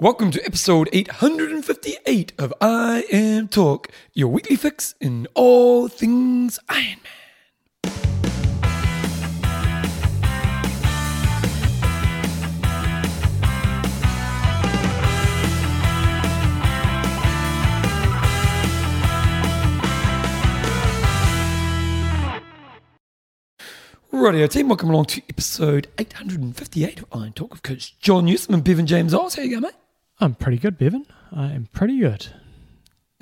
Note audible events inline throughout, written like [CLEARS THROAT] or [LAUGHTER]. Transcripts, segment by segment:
Welcome to episode 858 of IM Talk, your weekly fix in all things Iron Man. Radio team, welcome along to episode 858 of Iron Talk with Coach John Newsom and Bevan James Eyles. How you going, mate? I'm pretty good, Bevan. I am pretty good.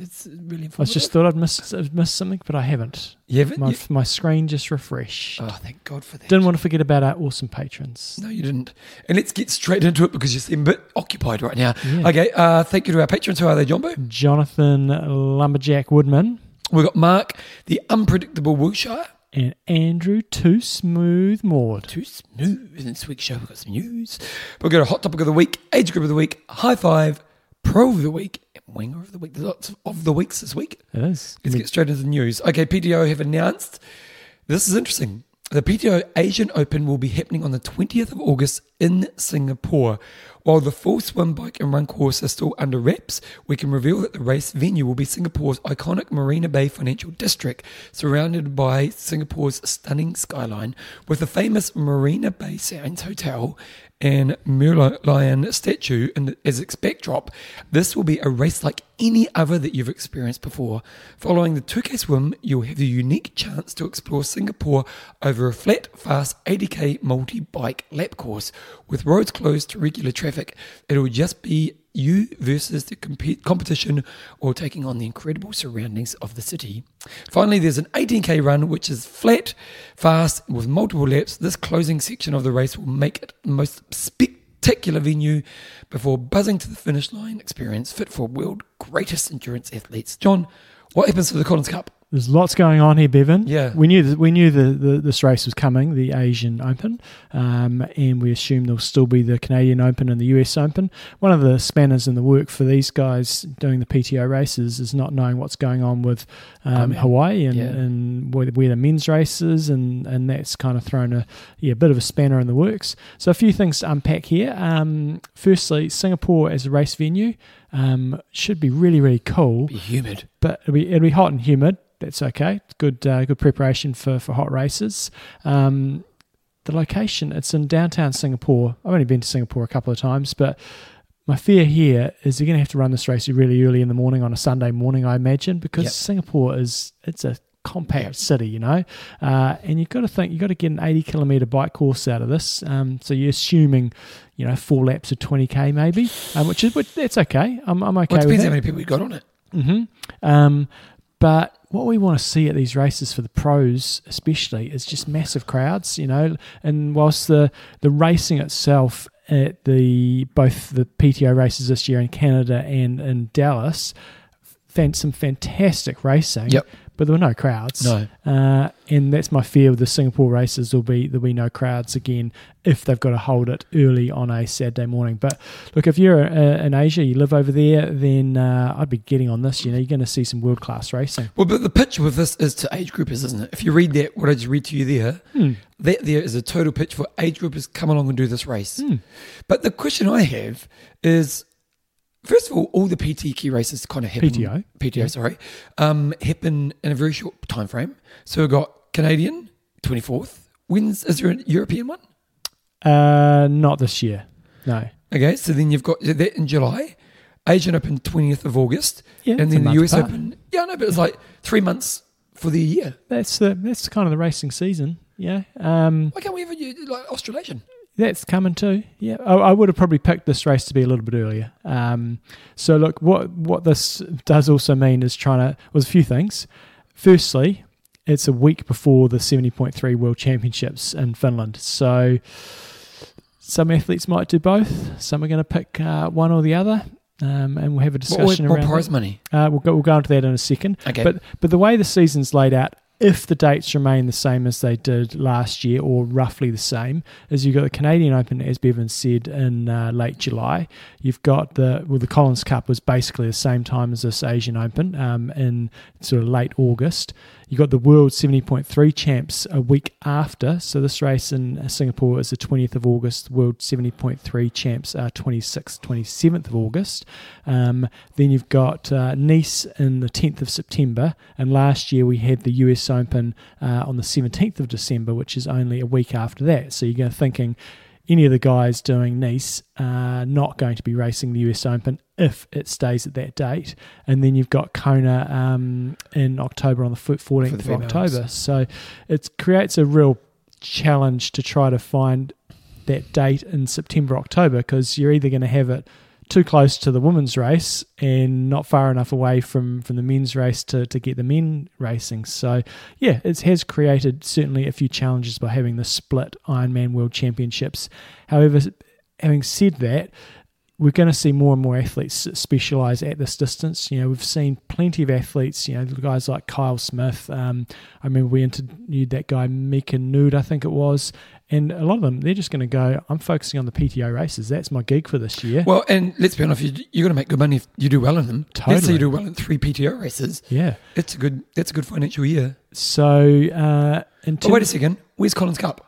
It's really I informative. just thought I'd missed, I'd missed something, but I haven't. You haven't? My, You- my screen just refreshed. Oh, thank God for that. Didn't want to forget about our awesome patrons. No, you didn't. And let's get straight into it because you seem a bit occupied right now. Yeah. Okay, uh, thank you to our patrons. Who are they, Jumbo? Jonathan Lumberjack Woodman We've got Mark, the unpredictable Wilshire. And Andrew Too Smooth Maud. Too smooth in this week's show. We've got some news. We've got a hot topic of the week, age group of the week, high five, pro of the week, and winger of the week. There's lots of the weeks this week. It is. Let's get straight into the news. Okay, PTO have announced this is interesting. The PTO Asian Open will be happening on the 20th of August in Singapore. While the full swim, bike, and run course are still under wraps, we can reveal that the race venue will be Singapore's iconic Marina Bay Financial District, surrounded by Singapore's stunning skyline, with the famous Marina Bay Sands Hotel and Merlion statue in the, as its backdrop. This will be a race like any other that you've experienced before. Following the 2K swim, you'll have the unique chance to explore Singapore over a flat, fast 80k multi bike lap course with roads closed to regular traffic. It'll just be you versus the compete competition or taking on the incredible surroundings of the city. Finally, there's an 18k run which is flat, fast, with multiple laps. This closing section of the race will make it the most spectacular venue before buzzing to the finish line experience fit for world greatest endurance athletes. John, what happens to the Collins Cup? There's lots going on here, Bevan. Yeah. we knew that we knew the, the this race was coming, the Asian Open, um, and we assumed there'll still be the Canadian Open and the US Open. One of the spanners in the work for these guys doing the PTO races is not knowing what's going on with um. Hawaii and, Yeah. and where, where the men's races, and and that's kind of thrown a yeah bit of a spanner in the works. So a few things to unpack here. Um, firstly, Singapore as a race venue um, should be really really cool Be humid. but it'll be, it'll be hot and humid. That's okay. It's good uh, good preparation for, for hot races. Um, the location, it's in downtown Singapore. I've only been to Singapore a couple of times, but my fear here is you're going to have to run this race really early in the morning on a Sunday morning, I imagine, because Yep. Singapore is it's a compact city, you know, uh, and you've got to think you've got to get an 80 kilometer bike course out of this. Um, so you're assuming, you know, four laps of 20k maybe, um, which is which, that's okay. I'm, I'm okay Well, it depends how many people you got on it. hmm Um, but what we want to see at these races for the pros, especially, is just massive crowds. You know, and whilst the the racing itself at the both the PTO races this year in Canada and in Dallas, fan, some fantastic racing. Yep. But there were no crowds. No. Uh, and that's my fear with the Singapore races. There'll be there'll be no crowds again if they've got to hold it early on a Saturday morning. But look, if you're uh, in Asia, you live over there, then uh, I'd be getting on this. You know, you're going to see some world class racing. Well, but the pitch with this is to age groupers, isn't it? If you read that, what I just read to you there, Hmm. that there is a total pitch for age groupers come along and do this race. Hmm. But the question I have is, first of all, all the PT key races kind of happen. PTO. PTO, Yeah. sorry, um, happen in a very short time frame. So we've got Canadian, 24th. When's, is there a European one? Uh, not this year. No. Okay, so then you've got that in July, Asian Open 20th of August, Yeah, and then the US apart. Open. Yeah, no, but it's like three months for the year. That's the that's kind of the racing season. Yeah. Um, Why can't we have a like Australasian? That's coming too. Yeah, I, I would have probably picked this race to be a little bit earlier. Um, so look, what what this does also mean is trying to was a few things. Firstly, it's a week before the seventy point three World Championships in Finland, so some athletes might do both. Some are going to pick uh, one or the other, um, and we'll have a What, what, discussion what around. prize that. money? Uh, we'll go we'll go into that in a second. Okay. But but the way the season's laid out, if the dates remain the same as they did last year or roughly the same, is you've got the Canadian Open, as Bevan said, in uh, late July. You've got the, well, the Collins Cup was basically the same time as this Asian Open um, in sort of late August. You got the World 70.3 champs a week after. So this race in Singapore is the 20th of August. World 70.3 champs are 26th, 27th of August. Um, then you've got uh, Nice in the 10th of September. And last year we had the US Open uh, on the 17th of December, which is only a week after that. So you're gonna thinking any of the guys doing Nice are not going to be racing the US Open if it stays at that date. And then you've got Kona um, in October on the 14th of. October. So it creates a real challenge to try to find that date in September, October, because you're either going to have it too close to the women's race and not far enough away from, from the men's race to, to get the men racing. So, yeah, it has created certainly a few challenges by having the split Ironman World Championships. However, having said that, we're going to see more and more athletes specialize at this distance. You know, we've seen plenty of athletes, you know, guys like Kyle Smith. Um, I remember we interviewed that guy, Mika Noodt, I think it was. And a lot of them, they're just going to go, I'm focusing on the PTO races. That's my gig for this year. Well, and let's be honest, you- you're going to make good money if you do well in them. Let's say you do well in three PTO races. yeah. It's a good. That's a good financial year. So, uh, Oh, wait a second. Where's Collins Cup?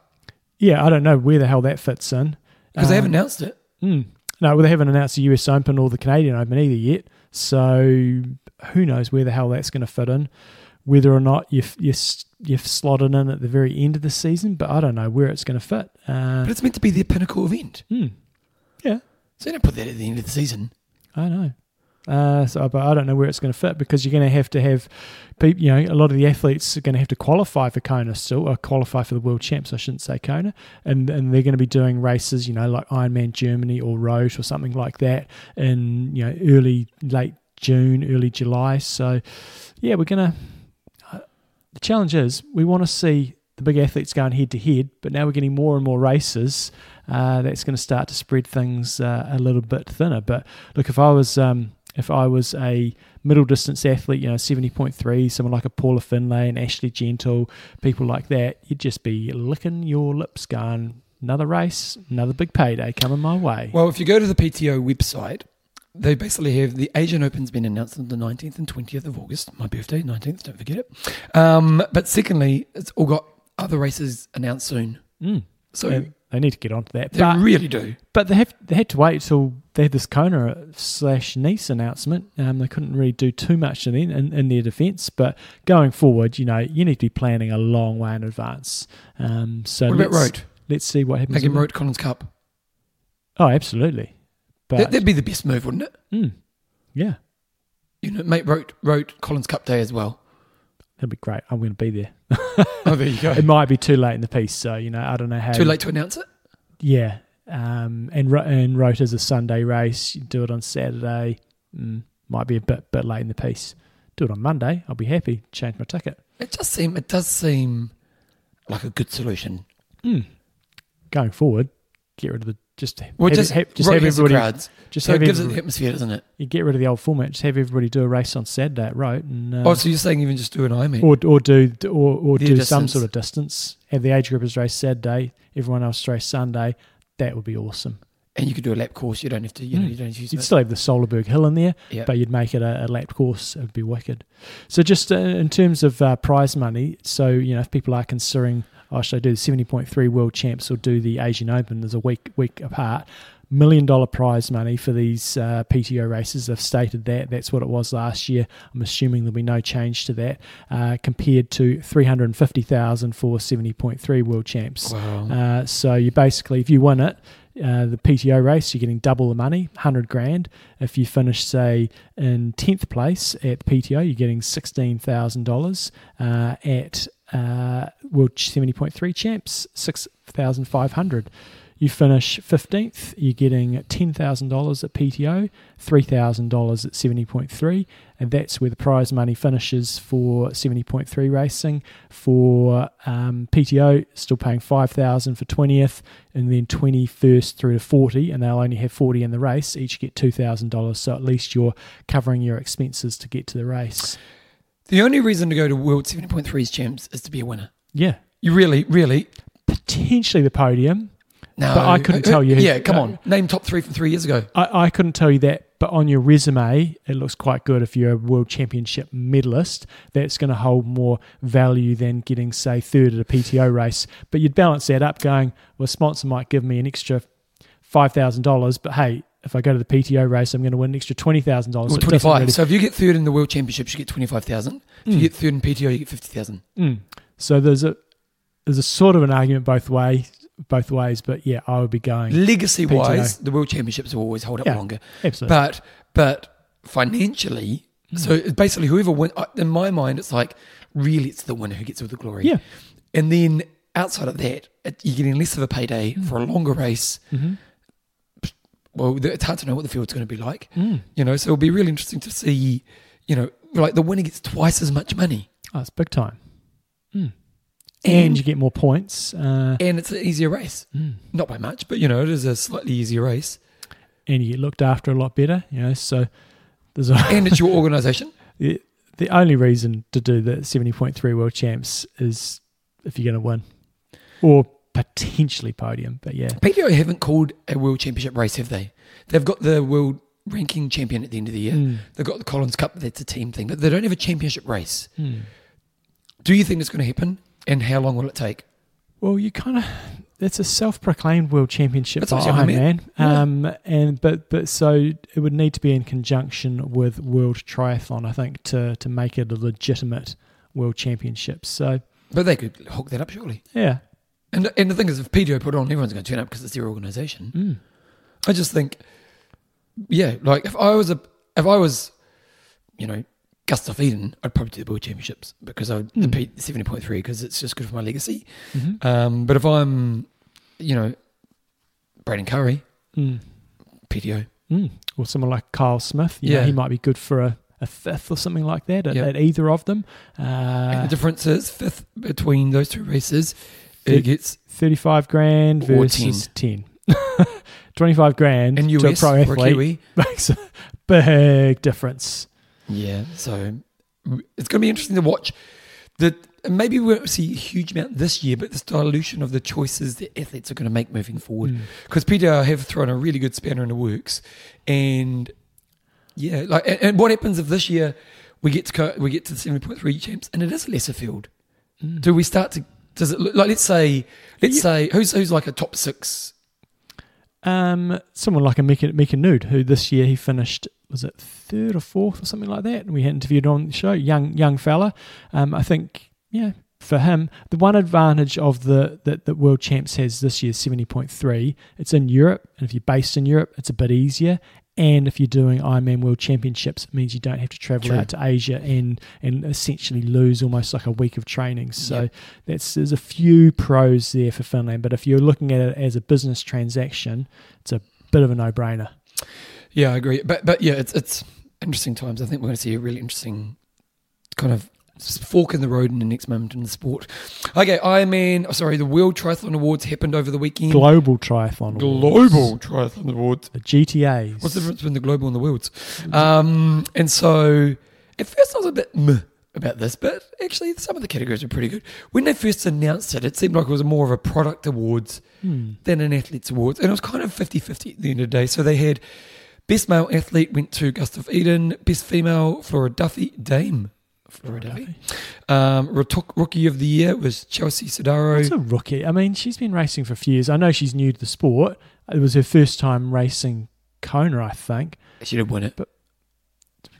yeah, I don't know where the hell that fits in. Because they Um, haven't announced it. Mm. No, well, they haven't announced the US Open or the Canadian Open either yet. So who knows where the hell that's going to fit in? Whether or not you've, you've, you've slotted in at the very end of the season, but I don't know where it's going to fit. Uh, But it's meant to be their pinnacle event. mm, yeah, So they don't put that at the end of the season. I know. Uh, so, but I don't know where it's going to fit because you're going to have to have, people, you know, a lot of the athletes are going to have to qualify for Kona still, or qualify for the World Champs. I shouldn't say Kona, and and they're going to be doing races, you know, like Ironman Germany or Roth or something like that in you know early late June, early July. So, yeah, we're going to. Uh, the challenge is we want to see the big athletes going head to head, but now we're getting more and more races. Uh, that's going to start to spread things uh, a little bit thinner. But look, if I was um, if I was a middle distance athlete, you know, seventy point three, someone like a Paula Findlay and Ashley Gentle, people like that, you'd just be licking your lips, going, another race, another big payday coming my way. Well, if you go to the PTO website, they basically have the Asian Open's been announced on the 19th and 20th of August. My birthday, 19th, don't forget it. Um, but secondly, it's all got other races announced soon. Mm. So they need to get onto that. they But really do. But they have they had to wait till they had this Kona slash Nice announcement. Um, they couldn't really do too much in, in, in their defence. But going forward, you know, you need to be planning a long way in advance. Um, so What about let's, Roth? let's see what happens. Make him Roth Collins Cup. Oh, absolutely. But That, that'd be the best move, wouldn't it? mm, yeah, You know, make Roth, Roth Collins Cup day as well. That'd be great. I'm going to be there. [LAUGHS] Oh, there you go. It might be too late in the piece, so you know, I don't know how. Too late to announce it? Yeah, um, and and Roth's a Sunday race. You do it on Saturday. Mm, might be a bit bit late in the piece. Do it on Monday. I'll be happy. Change my ticket. It just seem it does seem like a good solution. Mm. Going forward, get rid of the just Well, have, just, have, just have everybody crowds, just so have it gives it the atmosphere, doesn't it? you get rid of the old format. Just have everybody do a race on Saturday at Roth, and uh, oh, so you're saying even just do an Ironman? or or do or or do some sort of distance. Have the age groupers race Saturday, everyone else race Sunday. That would be awesome. and you could do a lap course. You don't have to. You know, Mm. you don't use You'd still have the Solarberg Hill in there, Yeah. but you'd make it a, a lapped course. It would be wicked. So just uh, in terms of uh, prize money, so you know if people are considering, should I do the seventy point three World Champs or do the Asian Open? There's a week week apart. Million dollar prize money for these uh, PTO races. They've stated that that's what it was last year. I'm assuming there'll be no change to that, uh, compared to three hundred and fifty thousand for seventy point three World Champs. Wow. Uh, so you basically, if you win it, uh, the PTO race, you're getting double the money, hundred grand. If you finish, say, in tenth place at the PTO, you're getting sixteen thousand dollars. Uh, at uh, World seventy point three champs, six thousand five hundred. You finish fifteenth, you're getting ten thousand dollars at PTO, three thousand dollars at seventy point three, and that's where the prize money finishes for seventy point three racing. For um, PTO, still paying five thousand for twentieth, and then twenty first through to forty, and they'll only have forty in the race. Each get two thousand dollars, so at least you're covering your expenses to get to the race. The only reason to go to World 70.3's champs is to be a winner. Yeah, You really, really. potentially the podium. No, But I couldn't tell you who- Yeah, come no. on. Name top three from three years ago. I, I couldn't tell you that, but on your resume, it looks quite good if you're a world championship medalist. That's going to hold more value than getting, say, third at a PTO race. But you'd balance that up going, well, a sponsor might give me an extra $5,000, but hey, if I go to the PTO race, I'm going to win an extra $20,000. Or So 25. really- So if you get third in the World Championships, you get 25,000. If you Mm. get third in PTO, you get 50,000. Mm. So there's a there's a sort of an argument both ways, both ways. But yeah, I would be going Legacy wise, the World Championships will always hold up Yeah. longer. absolutely. But but financially, so basically whoever wins, in my mind, it's like really it's the winner who gets all the glory. yeah, And then outside of that, you're getting less of a payday Mm. for a longer race. hmm Well, it's hard to know what the field's going to be like, mm. you know. So it'll be really interesting to see, you know, like the winner gets twice as much money, oh, it's big time. Mm. And- And you get more points. Uh, and it's an easier race. mm. Not by much, but you know, it is a slightly easier race, and you get looked after a lot better. You know, so there's a, and it's your [LAUGHS] organisation. the, the only reason to do the seventy point three world champs is if you're going to win, or potentially podium. But yeah, PTO haven't called a world championship race, have they? They've got the world ranking champion at the end of the year. Mm. They've got the Collins Cup, that's a team thing, but they don't have a championship race. Mm. Do you think it's going to happen, and how long will it take? Well, you kind of it's a self-proclaimed world championship That's by what I meant. Ironman, Yeah. um, and but but so it would need to be in conjunction with World Triathlon, I think, to to make it a legitimate world championship. So But they could hook that up, surely. yeah, And and the thing is, if PTO put on, everyone's going to turn up because it's their organisation. mm. I just think, yeah, like if I was a, if I was, you know, Gustav Iden, I'd probably do the World Championships because I would Mm. compete seventy point three because it's just good for my legacy. Mhm. Um, but if I'm, you know, Braden Currie, Mm. PTO, Mm. or someone like Kyle Smith, you know, Yeah. he might be good for a, a fifth or something like that at, Yep. at either of them. and Uh, the difference is fifth between those two races, It gets 35 grand versus 10. [LAUGHS] 25 grand in to a US pro for a athlete Kiwi. [LAUGHS] makes a big difference. Yeah, so it's going to be interesting to watch. The maybe we won't see a huge amount this year, but this dilution of the choices that athletes are going to make moving forward. Mm. Peter PTO have thrown a really good spanner in the works, and yeah, like and, and what happens if this year we get to co- we get to the seventy point three champs and it is a lesser field? Mm. Do we start to? Does it look like let's say let's Yeah. say who's who's like a top six? Um, someone like a Mika, Mika Noodt, who this year he finished was it third or fourth or something like that, and we had interviewed on the show, young young fella. Um, I think yeah, for him, the one advantage of the that the World Champs has this year seventy point three. It's in Europe, and if you're based in Europe, it's a bit easier. And if you're doing Ironman World Championships, it means you don't have to travel True. out to Asia and and essentially lose almost like a week of training. So Yep. that's there's a few pros there for Finland. But if you're looking at it as a business transaction, it's a bit of a no-brainer. Yeah, I agree. But but yeah, it's it's interesting times. I think we're going to see a really interesting kind of fork in the road in the next moment in the sport. Okay, Ironman. Oh, sorry, the World Triathlon Awards happened over the weekend. Global Triathlon. Awards. Global Triathlon Awards. The GTAs. What's the difference between the global and the worlds? Um, and so at first I was a bit meh about this, but actually some of the categories are pretty good. When they first announced it, it seemed like it was more of a product awards Hmm. than an athletes awards. And it was kind of 50-50 at the end of the day. So they had best male athlete went to Gustav Iden, best female Flora Duffy, Dame Duffy. Um, rookie of the year was Chelsea Sodaro. It's a rookie. I mean, she's been racing for a few years. I know she's new to the sport. It was her first time racing Kona, I think. She did win it. But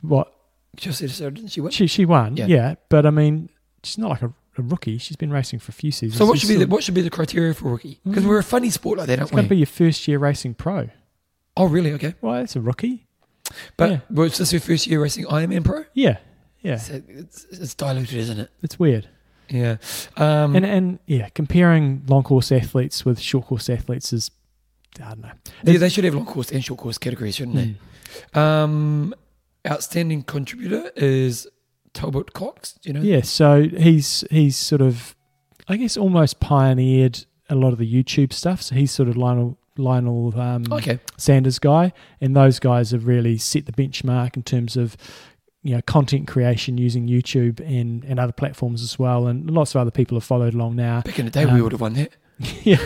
What Chelsea Sodaro, didn't she win? she she won, Yeah. yeah. But I mean, she's not like a, a rookie. She's been racing for a few seasons. So what It's should be the, what should be the criteria for rookie? Because Mm. we're a funny sport like that, It's aren't going we? It's going to be your first year racing pro. oh, really? Okay. Well, it's a rookie. But Yeah. was this her first year racing Ironman Pro? Yeah, yeah. So it's, it's diluted, isn't it? It's weird. Yeah. Um, and and yeah, comparing long course athletes with short course athletes is I don't know. yeah, they should have long course and short course categories, shouldn't Mm. they? Um, outstanding contributor is Talbot Cox. You know? Yeah, so he's he's sort of, I guess, almost pioneered a lot of the YouTube stuff. So he's sort of Lionel Lionel um, Okay. Sanders guy, and those guys have really set the benchmark in terms of you know content creation using YouTube and and other platforms as well, and lots of other people have followed along now. Back in the day, we Um, would have won that. [LAUGHS] yeah,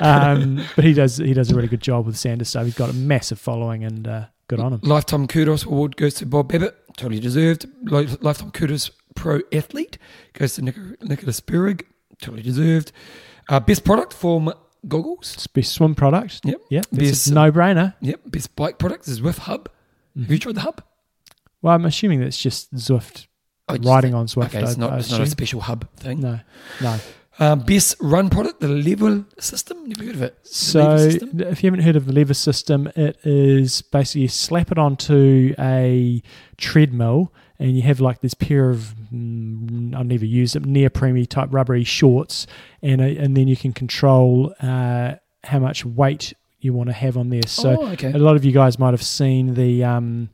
um, but he does he does a really good job with Sanders stuff. He's got a massive following, and uh, good on him. Lifetime Kudos Award goes to Bob Babbitt, totally deserved. Lifetime Kudos Pro Athlete goes to Nic- Nicola Spirig, totally deserved. Uh, best product from goggles. It's best swim product. Yep. Yep. Best- no brainer. Yep. Best bike products is with Hub. Have you tried the Hub? Well, I'm assuming that's just Zwift Oh, riding on Zwift. Okay, it's I- not, I it's not a special hub thing. No, no. Uh, best run product, the lever system. Never heard of it. So, if you haven't heard of the lever system, it is basically you slap it onto a treadmill and you have like this pair of mm, I've never used it neoprene type rubbery shorts, and uh, and then you can control uh, how much weight you want to have on there. So oh, okay. a lot of you guys might have seen the um,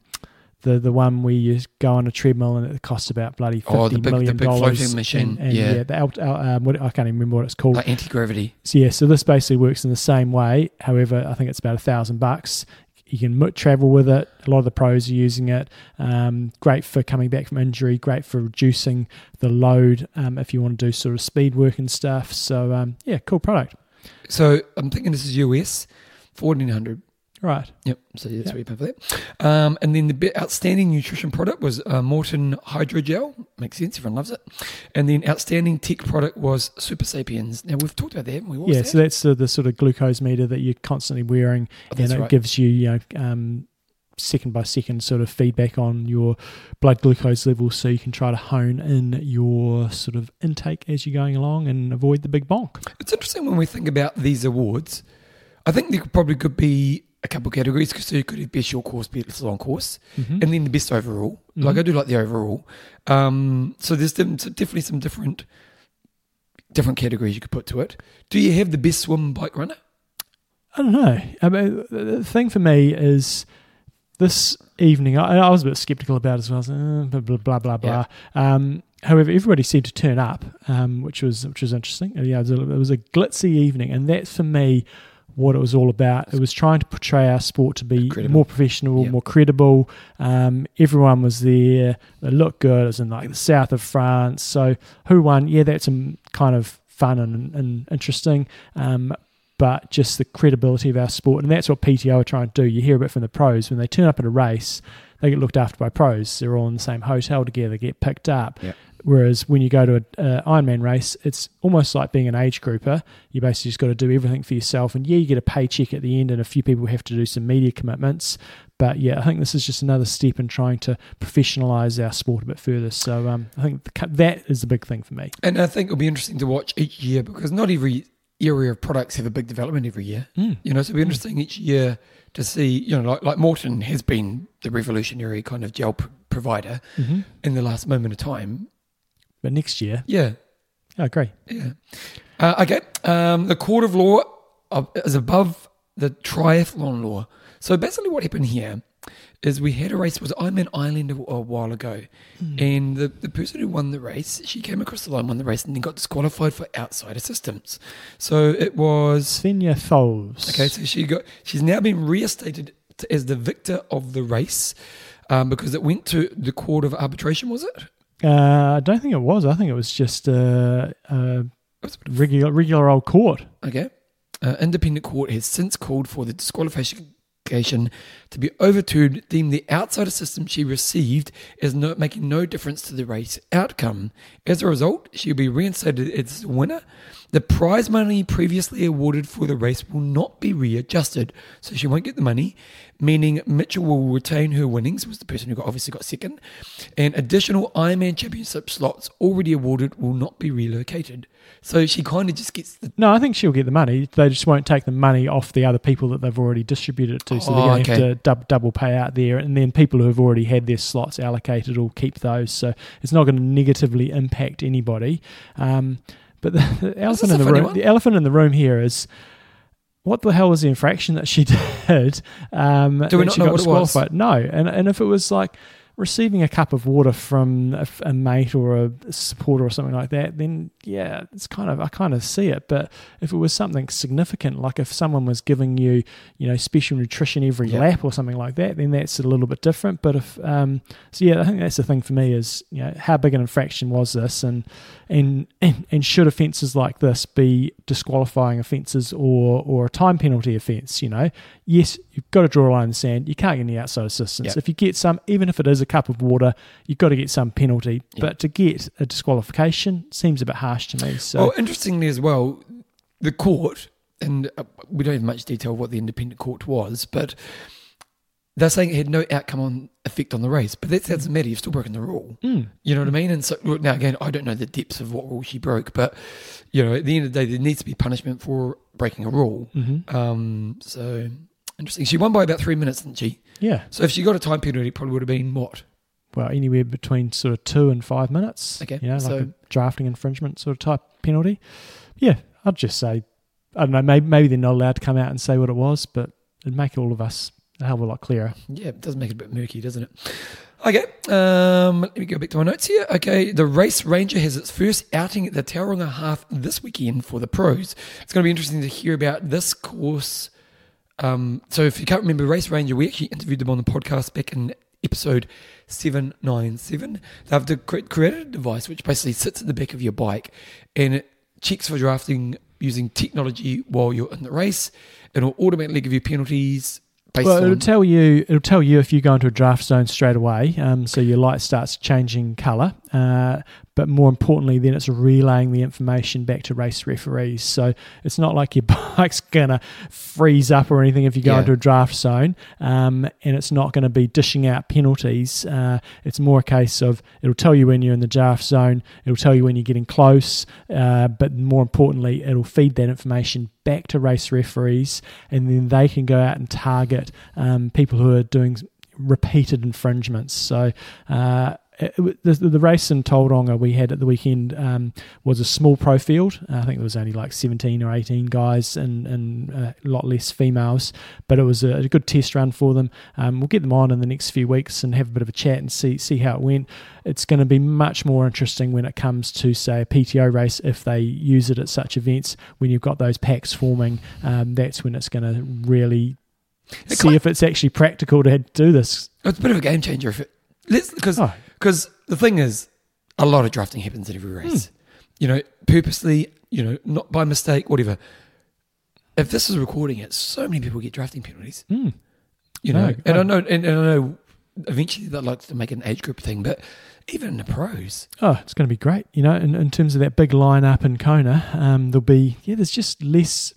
the the one where you go on a treadmill and it costs about bloody fifty Oh, million the big- the big dollars. floating machine, And, and yeah. the alt, al- um, what, I can't even remember what it's called. Like anti gravity. So yeah, so this basically works in the same way. However, I think it's about a thousand bucks. You can travel with it. A lot of the pros are using it. Um, great for coming back from injury. Great for reducing the load um, if you want to do sort of speed work and stuff. So um, yeah, cool product. So I'm thinking this is US, 1400. Right. Yep. So that's Yep. where you pay for that. Um, and then the outstanding nutrition product was uh, Maurten Hydrogel. Makes sense. Everyone loves it. And then outstanding tech product was Supersapiens. Now we've talked about that. haven't We What yeah, that? so that's the, the sort of glucose meter that you're constantly wearing, Oh, and it right. gives you, you know, um, second by second sort of feedback on your blood glucose levels, so you can try to hone in your sort of intake as you're going along and avoid the big bonk. It's interesting when we think about these awards. I think there could probably could be a couple of categories because you could have best short course, best long course, Mhm. and then the best overall. Like Mhm. I do like the overall. Um, so there's definitely some different different categories you could put to it. Do you have the best swim bike runner? I don't know. I mean, the thing for me is this evening. I, I was a bit skeptical about it as well. Uh, blah blah blah blah. blah. Um, however, everybody seemed to turn up, um, which was which was interesting. Yeah, it was, a, it was a glitzy evening, and that for me what it was all about. It was trying to portray our sport to be Credible. more professional, Yeah. more credible. Um, everyone was there. They looked good. It was in like the south of France. So who won? Yeah, that's um, kind of fun and, and interesting. Um, but just the credibility of our sport. And that's what PTO are trying to do. You hear a bit from the pros. When they turn up at a race, they get looked after by pros. They're all in the same hotel together, get picked up. Yeah. Whereas when you go to an Ironman race, it's almost like being an age grouper. You basically just got to do everything for yourself. And yeah, you get a paycheck at the end, and a few people have to do some media commitments. But yeah, I think this is just another step in trying to professionalize our sport a bit further. So um, I think that is the big thing for me. And I think it'll be interesting to watch each year because not every area of products have a big development every year. Mm. You know, so it'll be interesting each year to see, you know, like, like Maurten has been the revolutionary kind of gel pr- provider hmm in the last moment of time. But next year, Yeah, I agree. yeah. Uh, okay, um, the court of law of, is above the triathlon law. So basically, what happened here is we had a race. Was Ironman Ireland a, a while ago, and the, the person who won the race, she came across the line, won the race, and then got disqualified for outside assistance. So it was Svenja Thoes. Okay, so she got she's now been reinstated as the victor of the race um, because it went to the court of arbitration. Was it? Uh, I don't think it was. I think it was just a, a Was it- regular, regular old court. Okay. Uh, independent court has since called for the disqualification to be overturned, deemed the outside assistance she received as no, making no difference to the race outcome. As a result, she will be reinstated as the winner. The prize money previously awarded for the race will not be readjusted, so she won't get the money, meaning Mitchell will retain her winnings, was the person who got, obviously got second, and additional Ironman Championship slots already awarded will not be relocated. So she kind of just gets the No, I think she'll get the money. They just won't take the money off the other people that they've already distributed it to. So Oh, they're going to okay. have to dub, double payout there. And then people who have already had their slots allocated will keep those. So it's not going to negatively impact anybody. Um, but the, the elephant in the room, one? the elephant in the room here is. What the hell was the infraction that she [LAUGHS] did? Um, Do we not she know got what it was? No, and and if it was like, receiving a cup of water from a, a mate or a supporter or something like that, then yeah, it's kind of I kind of see it. But if it was something significant, like if someone was giving you, you know, special nutrition every Yep. lap or something like that, then that's a little bit different. But if um, so, yeah, I think that's the thing for me is you know how big an infraction was this, and and and, and should offences like this be disqualifying offences or or a time penalty offence? You know, yes, you've got to draw a line in the sand. You can't get any outside assistance. Yep. If you get some, even if it is a cup of water, you've got to get some penalty. Yep. But to get a disqualification seems a bit harsh to me. So Well, interestingly as well, the court, and uh, we don't have much detail of what the independent court was, but they're saying it had no outcome on effect on the race. But that doesn't matter. You've still broken the rule. Mm. You know what I mean? And so now again, I don't know the depths of what rule she broke, but you know, at the end of the day, there needs to be punishment for breaking a rule. hmm Um, so interesting. She won by about three minutes, didn't she? yeah. So if she got a time penalty, it probably would have been what? Well, anywhere between sort of two and five minutes. Okay, You know, like so- a drafting infringement sort of type penalty. Yeah, I'd just say, I don't know, maybe, maybe they're not allowed to come out and say what it was, but it'd make all of us a hell of a lot clearer. Yeah, it does make it a bit murky, doesn't it? Okay, um, let me go back to my notes here. Okay, the Race Ranger has its first outing at the Tauranga Half this weekend for the pros. It's going to be interesting to hear about this course. Um, so, if you can't remember Race Ranger, we actually interviewed them on the podcast back in episode 797. They've de- cre- created a device which basically sits at the back of your bike and it checks for drafting using technology while you're in the race. It'll automatically give you penalties based Well, it'll tell you. It'll tell you if you go into a draft zone straight away. Um, so your light starts changing colour. Uh, but more importantly, then it's relaying the information back to race referees. So it's not like your [LAUGHS] bike's gonna freeze up or anything if you go Yeah. into a draft zone, um, and it's not going to be dishing out penalties. Uh, it's more a case of it'll tell you when you're in the draft zone. It'll tell you when you're getting close. Uh, but more importantly, it'll feed that information back to race referees, and then they can go out and target um, people who are doing repeated infringements. So. Uh, it, it- the, the race in Tauranga we had at the weekend um, was a small pro field. I think there was only like 17 or 18 guys and, and a lot less females, but it was a, a good test run for them. Um, we'll get them on in the next few weeks and have a bit of a chat and see see how it went. It's going to be much more interesting when it comes to say a PTO race if they use it at such events. When you've got those packs forming, um, that's when it's going to really It see if it's actually practical to do this. It's a bit of a game changer if it let's because Oh, because the thing is, a lot of drafting happens at every race. You know, purposely. You know, not by mistake, whatever. If this is recording it, so many people get drafting penalties. mm. You know, No, and I know, and, and I know, eventually they'd like to make an age group thing, but even in the pros, Oh, it's going to be great. You know, in, in terms of that big lineup in Kona, um, there'll be yeah, there's just less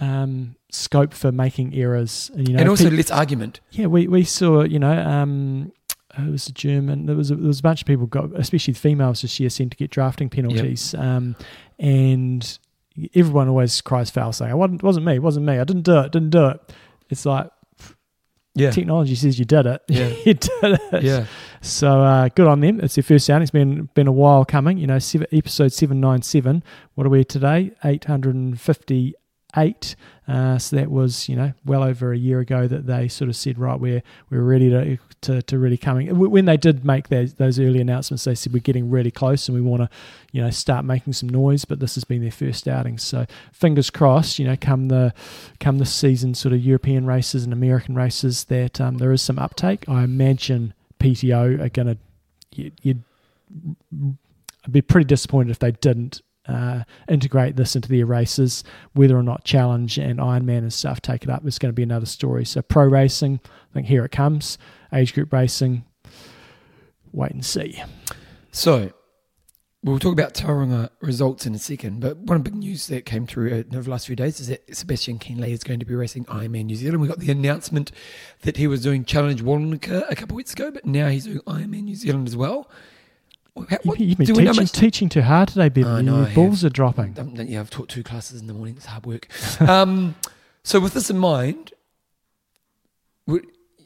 um, scope for making errors, and you know, and also pe- less argument. yeah, we we saw you know. Um, it was a German. There was a, there was a bunch of people got, especially the females this year, seemed to get drafting penalties, um, and everyone always cries foul, saying, "It wasn't, wasn't me, it wasn't me, I didn't do it, didn't do it." It's like Yeah, technology says you did it, [LAUGHS] Yeah. you did it. yeah. So uh, good on them. It's their first sound. It's been been a while coming. You know, seven, episode seven nine seven. What are we today? Eight hundred and fifty eight. Uh, so that was you know well over a year ago that they sort of said right we're we're ready to to, to really coming. When they did make those those early announcements, they said we're getting really close and we want to you know start making some noise. But this has been their first outing. So fingers crossed. You know, come the come this season, sort of European races and American races, that um, there is some uptake. I imagine PTO are going to you, you'd I'd be pretty disappointed if they didn't uh, integrate this into their races. Whether or not Challenge and Ironman and stuff take it up is going to be another story. So pro racing, I think here it comes. Age group racing, wait and see. So we'll talk about Tauranga results in a second, but one big news that came through uh, over the last few days is that Sebastian Kienle is going to be racing Ironman New Zealand. We got the announcement that he was doing Challenge Wanaka a couple of weeks ago, but now he's doing Ironman New Zealand as well. What- you've been do we know teaching, teaching too hard today, Bevan. I know, Your I balls are dropping. Um, yeah, I've taught two classes in the morning. It's hard work. [LAUGHS] um, so with this in mind,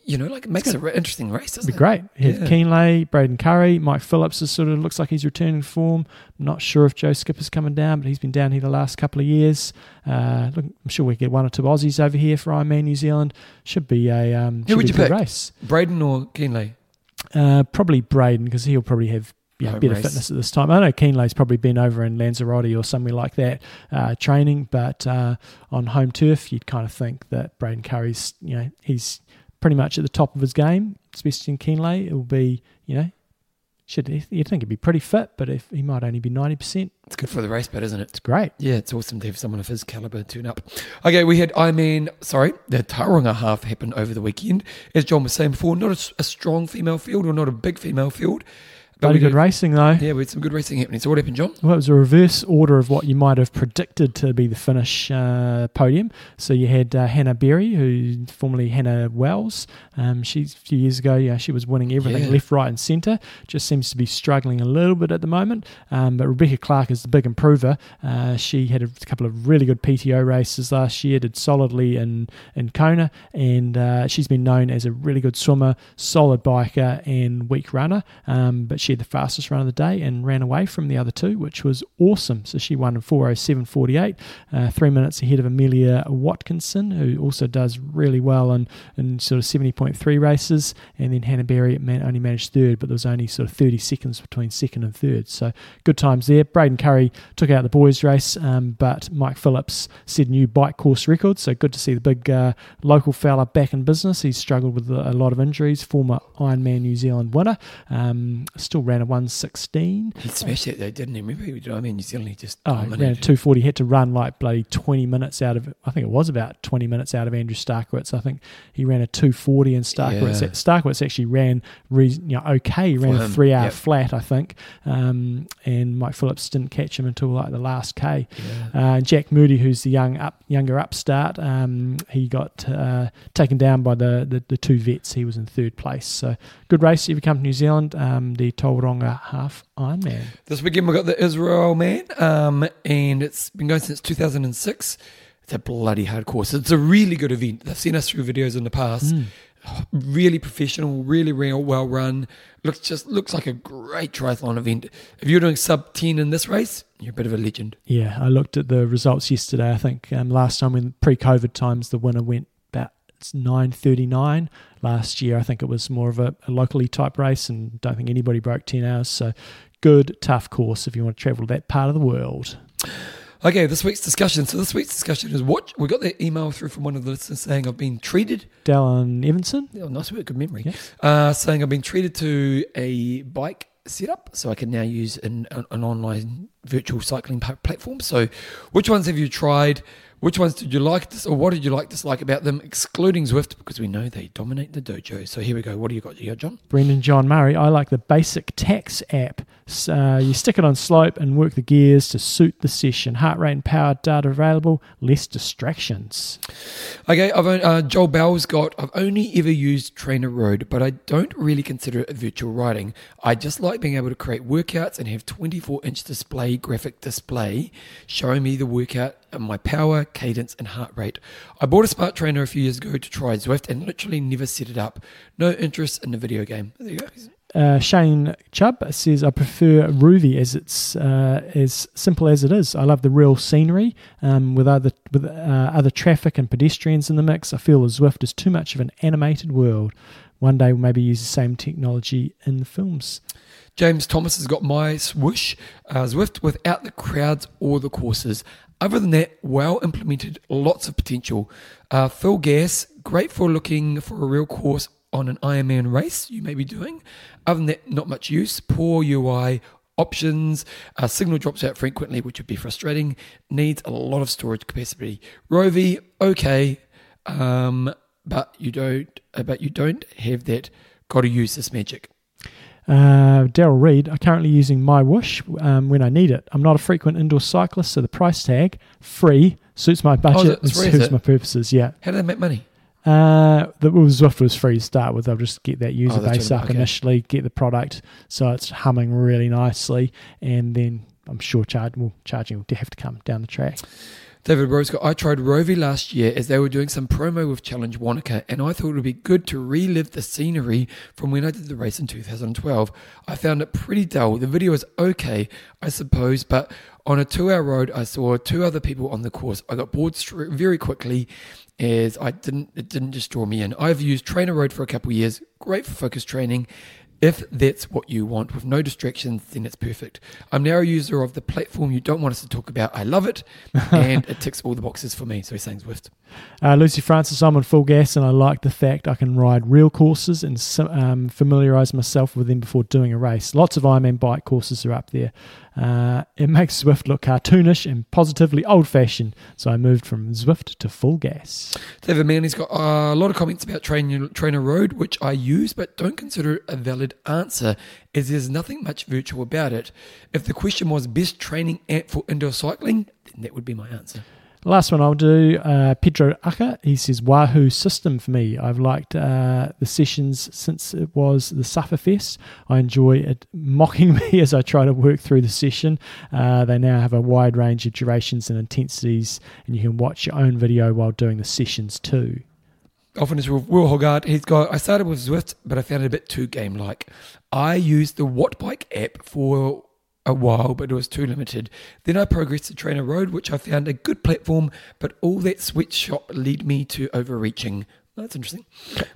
you know, like it makes it an interesting race, doesn't be it? great. Yeah. Kienle, Braden Currie, Mike Phillips is sort of looks like he's returning form. I'm not sure if Joe Skipper's coming down, but he's been down here the last couple of years. Uh, look, I'm sure we get one or two Aussies over here for Ironman New Zealand. Should be a um, Who would be you pick? race. Braden or Kienle? Uh, probably Braden because he'll probably have you know, Home better race. fitness at this time. I know Kienle's probably been over in Lanzarote or somewhere like that uh, training, but uh, on home turf, you'd kind of think that Braden Currie's, you know, he's pretty much at the top of his game, especially in Kienle. It will be, you know, should you'd think he'd be pretty fit, but if he might only be ninety percent, It's good for the race bet, isn't it? it's great. Yeah, it's awesome to have someone of his caliber turn up. Okay, we had I mean, sorry, the Tauranga half happened over the weekend. As John was saying before, not a strong female field or not a big female field. Bloody we good racing though. Yeah, we had some good racing happening. So what happened, John? Well, it was a reverse order of what you might have predicted to be the finish uh, podium. So you had uh, Hannah Berry, who formerly Hannah Wells. Um, she's a few years ago, yeah, she was winning everything Yeah. left, right, and centre. Just seems to be struggling a little bit at the moment. Um, but Rebecca Clark is the big improver. Uh, she had a couple of really good PTO races last year, did solidly in in Kona, and uh, she's been known as a really good swimmer, solid biker, and weak runner. Um, but she had the fastest run of the day and ran away from the other two, which was awesome. So she won in 407.48, uh, three minutes ahead of Amelia Watkinson, who also does really well in, in sort of 70.3 races. And then Hannah Berry only managed third, but there was only sort of 30 seconds between second and third. So good times there. Braden Currie took out the boys' race, um, but Mike Phillips set new bike course record. So good to see the big uh, local fella back in business. He's struggled with a, a lot of injuries. Former Ironman New Zealand winner. Um, still ran a 116. He smashed it though, didn't he? Remember, you know, I mean, New Zealand, he just Oh, ran a dominated. 240. Had to run like bloody 20 minutes out of, I think it was about 20 minutes out of Andrew Starykowicz. I think he ran a 240 and Starykowicz, Yeah. Starykowicz actually ran reason, you know, okay. He ran For a three hour yep. flat, I think. Um, and Mike Phillips didn't catch him until like the last K. Yeah. Uh, Jack Moody, who's the young up, younger upstart, um, he got uh, taken down by the, the, the two vets. He was in third place. So good race if you come to New Zealand. Um, the Tauranga Half Ironman. This weekend we've got the Israel man, um, and it's been going since 2006. It's a bloody hard course. It's a really good event. They've seen us through videos in the past. Mm. Really professional, really real, well run. Looks just looks like a great triathlon event. If you're doing sub 10 in this race, you're a bit of a legend. Yeah, I looked at the results yesterday. I think um, last time in pre-COVID times, the winner went it's nine thirty nine. Last year, I think it was more of a, a locally type race, and don't think anybody broke ten hours. So, good tough course if you want to travel to that part of the world. Okay, this week's discussion. So this week's discussion is what we got the email through from one of the listeners saying I've been treated. Dallin Evanson. Oh, nice work, good memory. Yeah. Uh, saying I've been treated to a bike setup, so I can now use an, an, an online virtual cycling platform. So, which ones have you tried? Which ones did you like, dis- or what did you like dislike about them, excluding Zwift, because we know they dominate the dojo. So here we go. What do you got? You got John? Brendan John Murray. I like the basic Tacx app. Uh, you stick it on slope and work the gears to suit the session. Heart rate and power data available. Less distractions. Okay, I've only, uh, Joel Bell's got. I've only ever used Trainer Road, but I don't really consider it virtual riding. I just like being able to create workouts and have 24 inch display graphic display showing me the workout my power, cadence, and heart rate. I bought a smart trainer a few years ago to try Zwift and literally never set it up. No interest in the video game. There you go. Uh, Shane Chubb says, "I prefer Rouvy as it's uh, as simple as it is. I love the real scenery um, with other with uh, other traffic and pedestrians in the mix. I feel the Zwift is too much of an animated world. One day we'll maybe use the same technology in the films. James Thomas has got MyWhoosh uh, Zwift without the crowds or the courses. Other than that, well implemented, lots of potential. Uh, FulGaz, great for looking for a real course on an Ironman race you may be doing. Other than that, not much use. Poor UI options. Uh, signal drops out frequently, which would be frustrating. Needs a lot of storage capacity. Rouvy, okay, um, but you don't. Uh, but you don't have that. Got to use this magic. Uh, Daryl Reed, I'm currently using MyWhoosh um, when I need it. I'm not a frequent indoor cyclist, so the price tag free suits my budget it? and It's free, suits my purposes. Yeah. How do they make money? Uh, the well, Zwift was free to start with. I'll just get that user Oh, base up okay. initially, get the product so it's humming really nicely, and then I'm sure charge well, charging will have to come down the track. David Roscoe, I tried Rouvy last year as they were doing some promo with Challenge Wanaka, and I thought it would be good to relive the scenery from when I did the race in 2012. I found it pretty dull. The video is okay, I suppose, but on a two hour road, I saw two other people on the course. I got bored very quickly as I didn't, it didn't just draw me in. I've used Trainer Road for a couple years, great for focus training. If that's what you want with no distractions, then it's perfect. I'm now a user of the platform you don't want us to talk about. I love it, [LAUGHS] and it ticks all the boxes for me. So he's saying Zwift. Uh, Lucy Francis, I'm on FulGaz, and I like the fact I can ride real courses and um, familiarise myself with them before doing a race. Lots of Ironman bike courses are up there. Uh, it makes Zwift look cartoonish and positively old fashioned, so I moved from Zwift to FulGaz. David Manley's got a lot of comments about Trainer, Trainer Road, which I use but don't consider a valid answer, as there's nothing much virtual about it. If the question was best training app for indoor cycling, then that would be my answer. Last one I'll do, uh, Pedro Aka. He says, Wahoo system for me. I've liked uh, the sessions since it was the Sufferfest. I enjoy it mocking [LAUGHS] me as I try to work through the session. Uh, they now have a wide range of durations and intensities, and you can watch your own video while doing the sessions too. Often it's Will Hogarth. He's got, I started with Zwift, but I found it a bit too game like. I use the Wattbike app for a while, but it was too limited. Then I progressed to Trainer Road, which I found a good platform, but all that sweet spot led me to overreaching. That's interesting.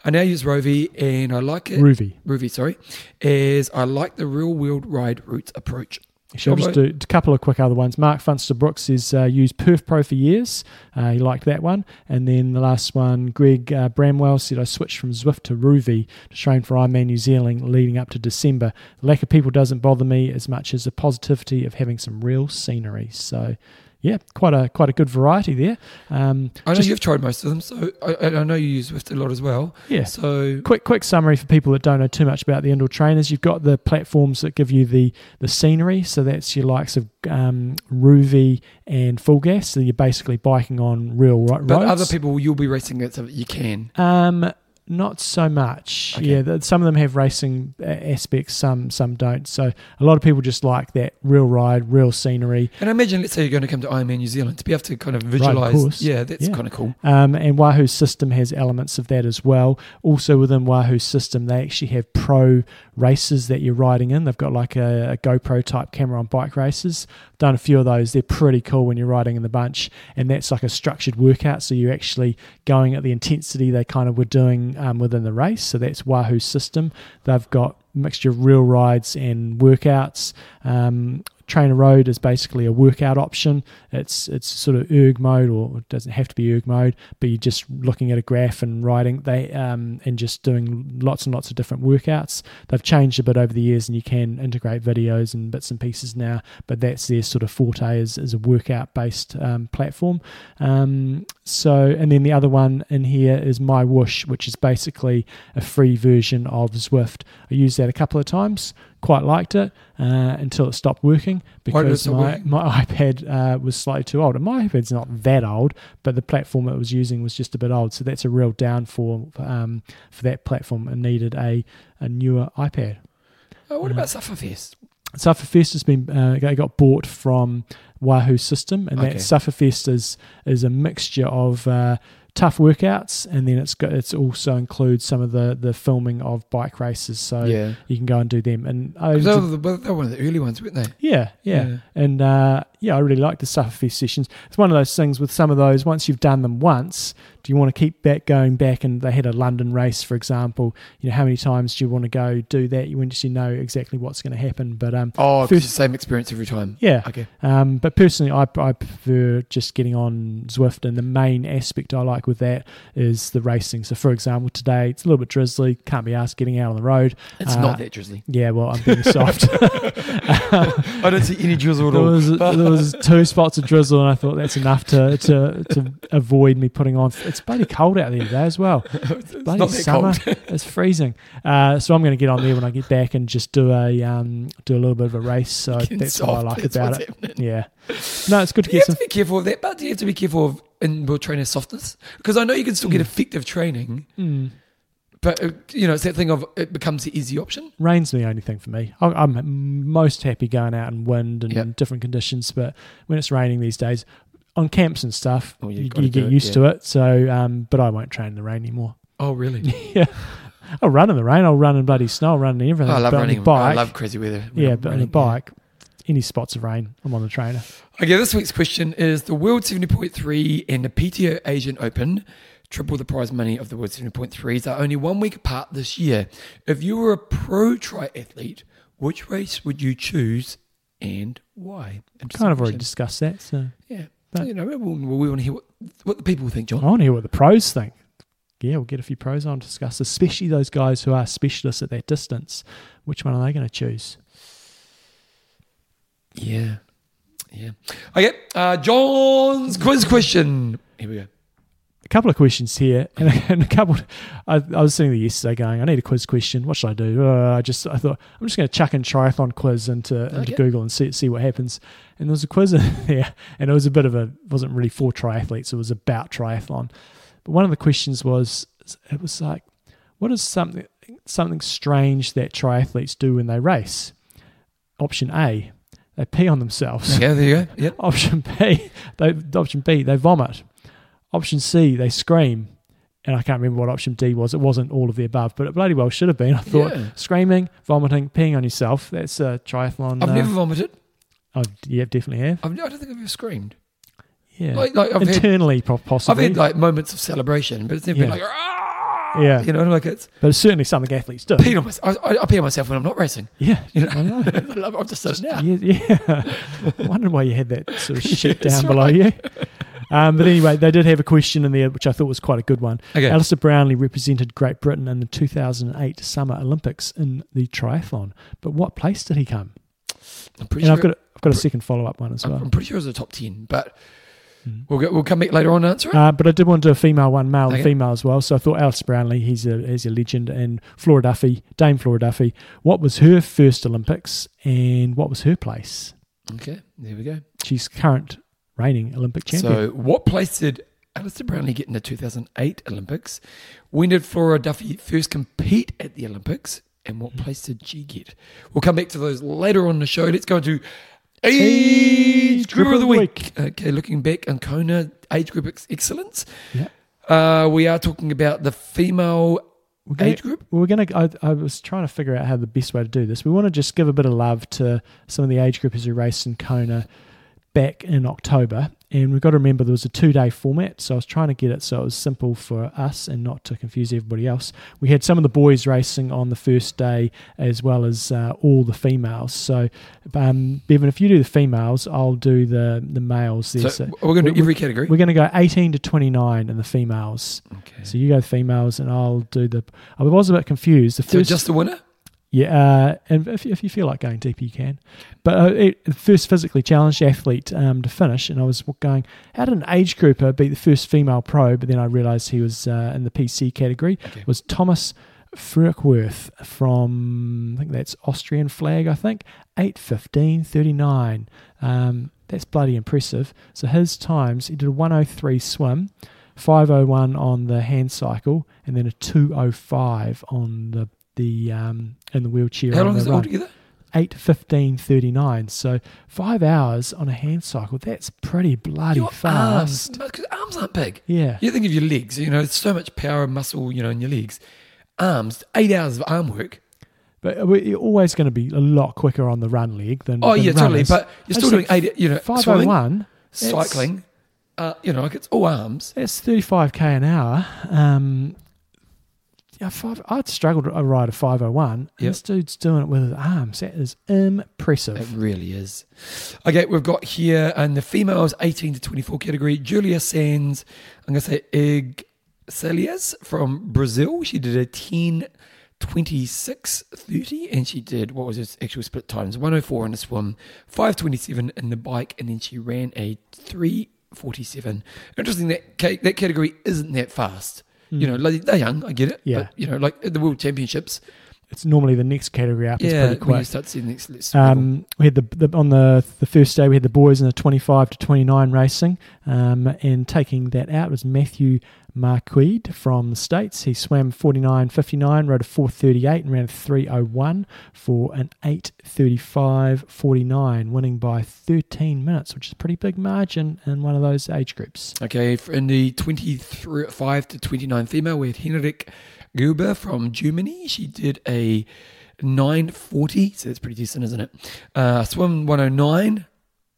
I now use Rovi and I like it. Rouvy. Rouvy, sorry, as I like the real world ride routes approach. Just do a couple of quick other ones. Mark Funster Brooks has uh, used PerfPRO for years. Uh, he liked that one. And then the last one, Greg uh, Bramwell said, I switched from Zwift to Rouvy to train for Ironman New Zealand leading up to December. The lack of people doesn't bother me as much as the positivity of having some real scenery. So yeah, quite a quite a good variety there. Um, I know you've tried most of them, so I, I, know you use Zwift a lot as well. Yeah. So quick quick summary for people that don't know too much about the indoor trainers. You've got the platforms that give you the the scenery, so that's your likes of um, Rouvy and FulGaz. So you're basically biking on real roads. But other people, you'll be racing it so that you can. Um, not so much. Okay. Yeah, some of them have racing uh, aspects, some some don't. So a lot of people just like that real ride, real scenery. And I imagine, let's say you're going to come to Ironman New Zealand, to be able to kind of visualize. Right, yeah, that's yeah. kind of cool. Um, and Wahoo's system has elements of that as well. Also within Wahoo's system, they actually have pro races that you're riding in. They've got like a, a GoPro type camera on bike races. Done a few of those. They're pretty cool when you're riding in the bunch, and that's like a structured workout. So you're actually going at the intensity they kind of were doing um, within the race. So that's Wahoo's system. They've got mixture of real rides and workouts. Um, Trainer Road is basically a workout option. It's it's sort of erg mode, or it doesn't have to be erg mode, but you're just looking at a graph and writing they um, and just doing lots and lots of different workouts. They've changed a bit over the years, and you can integrate videos and bits and pieces now. But that's their sort of forte is, is a workout based um, platform. Um, so and then the other one in here is MyWhoosh, which is basically a free version of Zwift. I used that a couple of times quite liked it uh, until it stopped working because my, my [LAUGHS] iPad uh, was slightly too old. And my iPad's not that old, but the platform it was using was just a bit old. So that's a real downfall um, for that platform and needed a, a newer iPad. Oh, what uh, about Sufferfest? Sufferfest has been uh, got bought from Wahoo System, and okay. that Sufferfest is is a mixture of uh, tough workouts, and then it's got it's also includes some of the the filming of bike races, so yeah. you can go and do them. And I, they, were the, they were one of the early ones, weren't they? Yeah, yeah, yeah. and uh, yeah, I really like the Sufferfest sessions. It's one of those things with some of those. Once you've done them once, do you want to keep back going back? And they had a London race, for example. You know, how many times do you want to go do that? You want to know exactly what's going to happen. But um, oh, first, the same experience every time. Yeah. Okay. Um, but personally, I, I prefer just getting on Zwift, and the main aspect I like with that is the racing. So, for example, today it's a little bit drizzly. Can't be asked getting out on the road. It's uh, not that drizzly. Yeah. Well, I'm being soft. [LAUGHS] I don't see any drizzle at all. There was, two spots of drizzle, and I thought that's enough to to to avoid me putting on it's bloody cold out there today as well. [LAUGHS] it's bloody summer. [LAUGHS] it's freezing. Uh, so I'm going to get on there when I get back and just do a um, do a little bit of a race. So that's soft, what I like about it. Happening. Yeah. No, it's good to you get some. to be careful of that, but you have to be careful of indoor trainer softness because I know you can still mm. get effective training. Mm. But uh, you know, it's that thing of it becomes the easy option. Rain's the only thing for me. I'm most happy going out in wind and yep. different conditions, but when it's raining these days, on camps and stuff, well, you, you get used yeah. to it. So, um, but I won't train in the rain anymore. Oh, really? [LAUGHS] yeah. I'll run in the rain. I'll run in bloody snow. I'll run in everything. Oh, I love running. Bike, I love crazy weather. Yeah, but on a bike, yeah. any spots of rain, I'm on the trainer. Okay, this week's question is the World 70.3 and the PTO Asian Open triple the prize money of the World 70.3s are only one week apart this year. If you were a pro triathlete, which race would you choose and why? Interesting Kind of already discussed that. So Yeah. But- you know, we, we want to hear what, what the people think, John. I want to hear what the pros think. Yeah, we'll get a few pros on to discuss, especially those guys who are specialists at that distance. Which one are they going to choose? Yeah. Yeah. Okay. Uh, John's quiz question. Here we go. Couple of questions here, and, [LAUGHS] and a couple. I, I was sitting there yesterday going, "I need a quiz question. What should I do?" Uh, I just I thought I'm just going to chuck in triathlon quiz into into Okay. Google and see see what happens. And there was a quiz [LAUGHS] in there, and it was a bit of a wasn't really for triathletes. It was about triathlon. But one of the questions was, it was like, what is something something strange that triathletes do when they race? Option A, they pee on themselves. Yeah, there you go. [LAUGHS] Yep. Option B, they option B, they vomit. Option C, they scream. And I can't remember what option D was. It wasn't all of the above, but it bloody well should have been. I thought Yeah. screaming, vomiting, peeing on yourself. That's a triathlon. I've uh, never vomited. oh, yeah, definitely have. I've, I don't think I've ever screamed. Yeah, Like, like I've, had, internally, po- I've possibly. had like moments of celebration, but it's never been Yeah. like, "Ah!" Yeah. you know, like it's but it's certainly something athletes do. peeing on myself. I, I, I pee on myself when I'm not racing. Yeah, [LAUGHS] You know, I know. [LAUGHS] I love- I've just it now. Yeah, yeah. [LAUGHS] I wondered why you had that sort of shit down below you. Um, but anyway, they did have a question in there, which I thought was quite a good one. Okay. Alistair Brownlee represented Great Britain in the 2008 Summer Olympics in the triathlon. But what place did he come? I'm pretty And sure. I've got a, I've got a second follow up one as well. I'm pretty sure it was a top ten, but Mm. we'll go, we'll come back later on and answer it. Uh, but I did want to do a female one, male Okay. and female as well. So I thought Alistair Brownlee, he's a he's a legend, and Flora Duffy, Dame Flora Duffy. What was her first Olympics, and what was her place? okay, there we go. She's current reigning Olympic champion. So, what place did Alistair Brownlee get in the 2008 Olympics? When did Flora Duffy first compete at the Olympics? And what place did she get? We'll come back to those later on in the show. Let's go into Age Group of the Week. Okay, looking back on Kona Age Group ex- Excellence. Yeah. Uh, we are talking about the female We're gonna, age group. We're gonna. I, I was trying to figure out how the best way to do this. We want to just give a bit of love to some of the age groupers who raced in Kona back in October, and we've got to remember there was a two-day format. So I was trying to get it so it was simple for us and not to confuse everybody else. We had some of the boys racing on the first day, as well as uh, all the females. So, um, Bevan, if you do the females, I'll do the the males. There. So, So we're going to do every category. we're going to go 18 to 29 in the females. Okay. So you go females, and I'll do the. I was a bit confused. The So just the winner? Yeah, uh, and if, if you feel like going deeper, you can. But uh, it, the first physically challenged athlete um, to finish, and I was going, how did an age grouper beat the first female pro? But then I realised he was uh, in the PC category. Okay. Was Thomas Furkworth from I think that's Austrian flag. I think eight fifteen thirty nine. Um, that's bloody impressive. So his times, he did a one oh three swim. 501 on the hand cycle and then a 205 on the the um in the wheelchair How on long is it altogether? 8 15 39 so 5 hours on a hand cycle that's pretty bloody Your fast arms, because arms aren't big. yeah You think of your legs, you know, it's so much power and muscle, you know, in your legs. Arms, eight hours of arm work. but we- you're always going to be a lot quicker on the run leg than Oh, than yeah, totally. But you're still doing eight, you know, think swimming, 501 cycling, uh, you know, like it's all arms. that's 35k an hour um five, I'd struggle to ride a 501. and Yep. This dude's doing it with his arms. That is impressive. It really is. Okay, we've got here in the females 18 to 24 category, Julia Sands, I'm going to say Ig Celias from Brazil. She did a 10 26 30 and she did what was her actual split times 104 in the swim 527 in the bike and then she ran a 347 interesting that that category isn't that fast you know like, they're young i get it Hmm. Yeah. but you know like at the world championships It's normally the next category up. It's yeah pretty quick. start seeing next. Um, we had the, the on the the first day we had the boys in the 25 to 29 racing, um, and taking that out was Matthew Marquide from the states. He swam 49.59, rode a 4:38, and ran a 3:01 for an 8:35.49, winning by 13 minutes, which is a pretty big margin in one of those age groups. Okay, in the 25 to 29 female, we had Henrik Gruber from Germany. She did a 940, so that's pretty decent, isn't it? Uh, swim 109,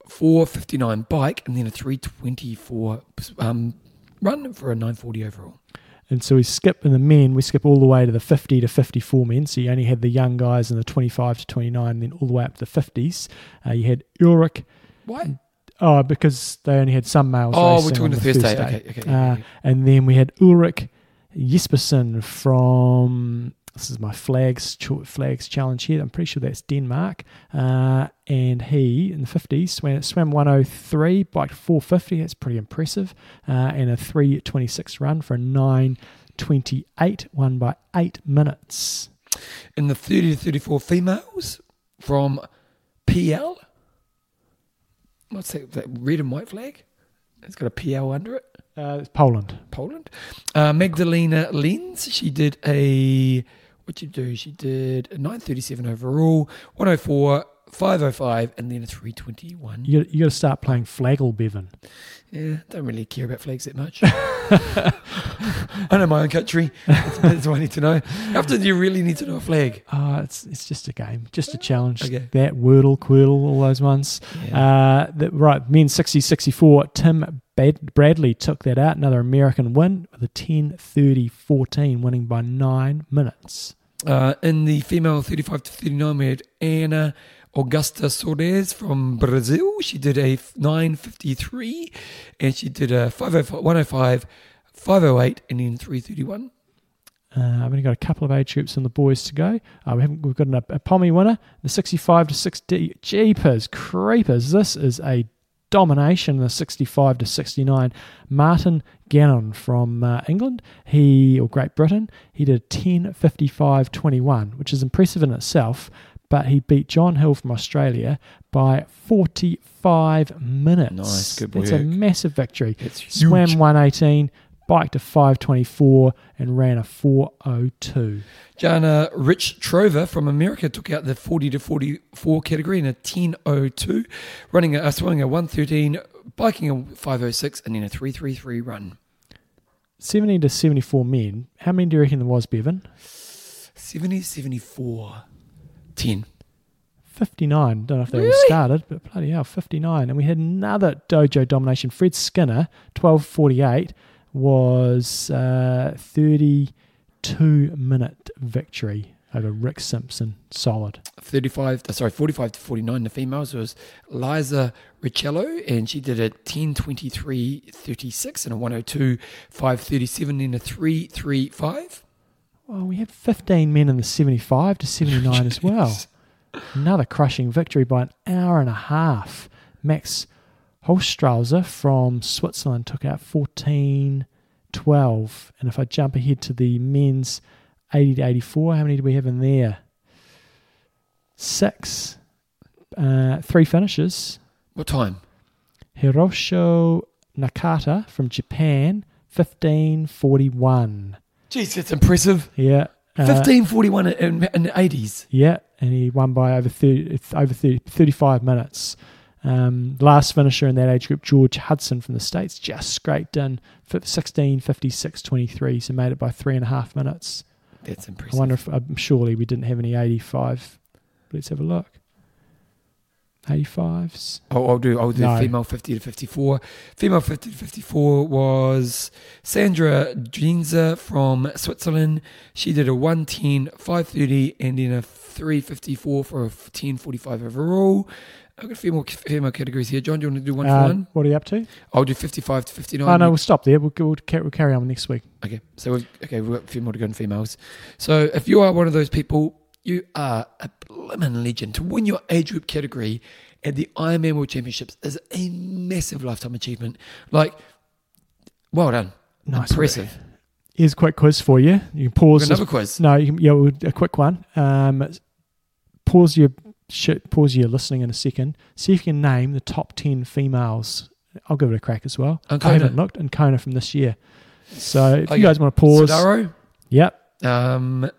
459 bike, and then a 324 um, run for a 940 overall. And so we skip in the men, we skip all the way to the 50 to 54 men. So you only had the young guys in the 25 to 29, and then all the way up to the 50s. Uh, you had Ulrich. Why? Oh, because they only had some males. Oh, we're talking the the Thursday. Okay, okay. Uh, okay. And then we had Ulrich Jespersen from this is my flags flags challenge here. I'm pretty sure that's Denmark. Uh, and he in the 50s swam, swam 103, biked 450. That's pretty impressive. Uh, and a 326 run for a 928, won by eight minutes. In the 30 to 34 females from PL. What's that, that red and white flag? It's got a PL under it. Uh, it's Poland. Poland. Uh, Magdalena Lenz, she did a, what did you do? She did a 937 overall, 104, 505, and then a 321. You got, you got to start playing Flaggle, Bevan. Yeah, don't really care about flags that much. [LAUGHS] I know my own country. That's, that's what I need to know. After do you really need to know a flag? Oh, it's it's just a game, just a challenge. Okay. That Wordle, Quirtle, all those ones. Uh, the, right, men 60 64. Tim Bad- Bradley took that out. Another American win with a 10 30 14, winning by nine minutes. Uh, in the female 35 to 39, we had Anna Augusta Soares from Brazil. She did a 953 and she did a 505, 105, 508, and then 331. Uh, I've only got a couple of age groups on the boys to go. Uh, we haven't, we've got an, a Pommy winner, the 65 to 60. Jeepers, creepers. This is a domination, the 65 to 69. Martin Gannon from uh, England, he or Great Britain, he did 10 55 21, which is impressive in itself. But he beat John Hill from Australia by 45 minutes. Nice, good That's a massive victory. It's huge. Swam 118, biked a 524, and ran a 402. Jana Rich Trover from America took out the 40 to 44 category in a 10.02, running a, uh, swimming a 113, biking a 506, and then a 333 run. 70 to 74 men. How many do you reckon there was, Bevan? 70, 74, 10. 59. Don't know if they all Really? started, but bloody hell, 59. And we had another dojo domination. Fred Skinner, 1248, was uh, 32 minute victory over Rick Simpson. Solid. 35, uh, sorry, 45 to 49, the females was Liza Richello, and she did a 10.23, 36, and a 102, 537, and a 335. Well, we had 15 men in the 75 to 79 as [LAUGHS] well. Another crushing victory by an hour and a half. Max Holstrauser from Switzerland took out 14 12. And if I jump ahead to the men's 80 to 84, how many do we have in there? Six. Uh, three finishes. What time? Hirosho Nakata from Japan, 1541. Jeez, that's impressive. Yeah. uh, 1541 in, in the 80s. Yeah, and he won by over 30, over 30, 35 minutes. Um, last finisher in that age group, George Hudson from the States, just scraped in fi- 16, 56, 23, so made it by three and a half minutes. That's impressive. I wonder if, um, surely we didn't have any 85. Let's have a look. 85s. Oh, I'll do. I'll do No. female fifty to fifty-four. Female fifty to fifty-four was Sandra Drenzer from Switzerland. She did a 110, 530, and then a three fifty-four for a ten forty-five overall. I've got a few more female categories here. John, do you want to do one for Uh, one? what are you up to? I'll do fifty-five to fifty-nine. Oh, no, we'll stop there. We'll, we'll, we'll carry on next week. Okay, so we've, okay, we've got a few more to go in females. So if you are one of those people, you are a blimmin' legend. To win your age group category at the Ironman World Championships is a massive lifetime achievement. Like, well done, Nice impressive. Here's a quick quiz for you. You can pause this another quiz. No, you can, yeah, a quick one. Um, pause your sh- pause your listening in a second. See if you can name the top ten females. I'll give it a crack as well. And I haven't looked and Kona from this year. So if Okay. you guys want to pause, Sodaro. yep. Um,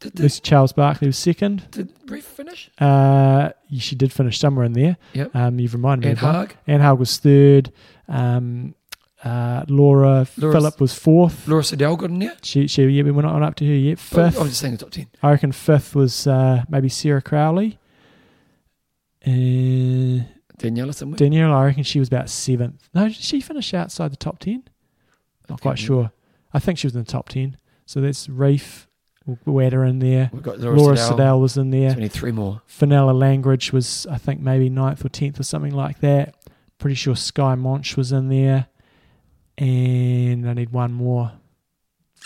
did, did, Lucy Charles Barkley was second. did Brief finish? Uh, she did finish somewhere in there. Yep. Um, you've reminded me And of. Haug. Anne Haug was third. Um, uh, Laura Laura- Philipp was fourth. Laura Siddall got in there. She, she, yeah, we're not on up to her yet. But Fifth. I'm just saying the top 10. I reckon fifth was uh, maybe Sarah Crowley. Uh, Daniela somewhere. Danielle, I reckon she was about seventh. No, did she finish outside the top ten? Not quite sure. I think she was in the top 10. So that's Ryf, Weta in there. We've got Laura, Laura Siddall. Was in there. So we need three more. Fenella Langridge was, I think, maybe ninth or 10th or something like that. Pretty sure Skye Moench was in there. And I need one more.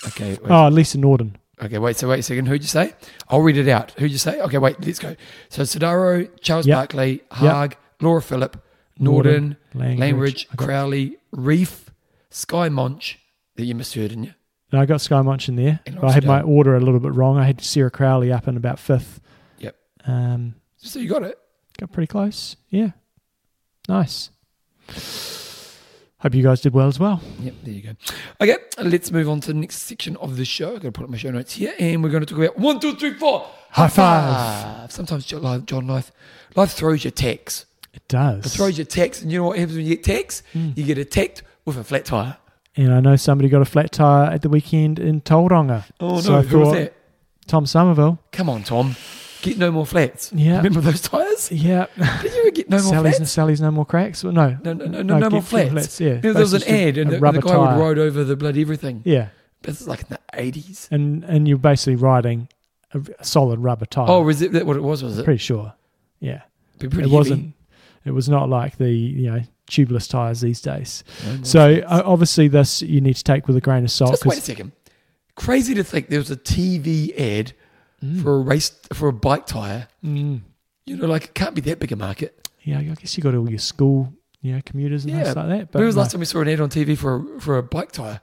Okay. Wait. Oh, Lisa Norden. Okay, wait. So wait a second. Who'd you say? I'll read it out. Who'd you say? Okay, wait. Let's go. So Sodaro, Charles Yep. Barkley, Haug, Laura Philipp, Norden, Langridge. Langridge, Crowley, Ryf, Skye Moench. That you misheard, didn't you? No, I got Skye Moench in there. And But I had my order a little bit wrong. I had Sarah Crowley up in about fifth. Yep. Um, So you got it. got pretty close. Yeah. Nice. Hope you guys did well as well. Yep, there you go. Okay, let's move on to the next section of the show. I'm going to put up my show notes here, and we're going to talk about one, two, three, four. High five. Sometimes John life, life, life throws you tax. It does. It throws your tax, and you know what happens when you get tax? Mm. You get attacked with a flat tire. And I know somebody got a flat tire at the weekend in Tauranga. Oh no, I who was that? Tom Somerville. Come on, Tom. Get no more flats. Yeah. Remember those tires? Yeah. [LAUGHS] Did you ever get no more Sally's, flats? Sally's no more cracks. Well, no. No, no, no, no, no more get- flats. Yeah. There was an ad, and the, and the guy tyre. would ride over the bloody everything. Yeah. This is like in the eighties. And and you're basically riding a, a solid rubber tire. Oh, was it that what it was? Was it? pretty sure. Yeah. Be pretty it heavy. wasn't. It was not like the you know tubeless tires these days. No So obviously this you need to take with a grain of salt. Just wait a second. Crazy to think there was a TV ad Mm. for a race for a bike tire. Mm. You know, like it can't be that big a market. yeah, I guess you got all your school you know commuters and Yeah, things like that. But when was the no, last time we saw an ad on TV for a, for a bike tire?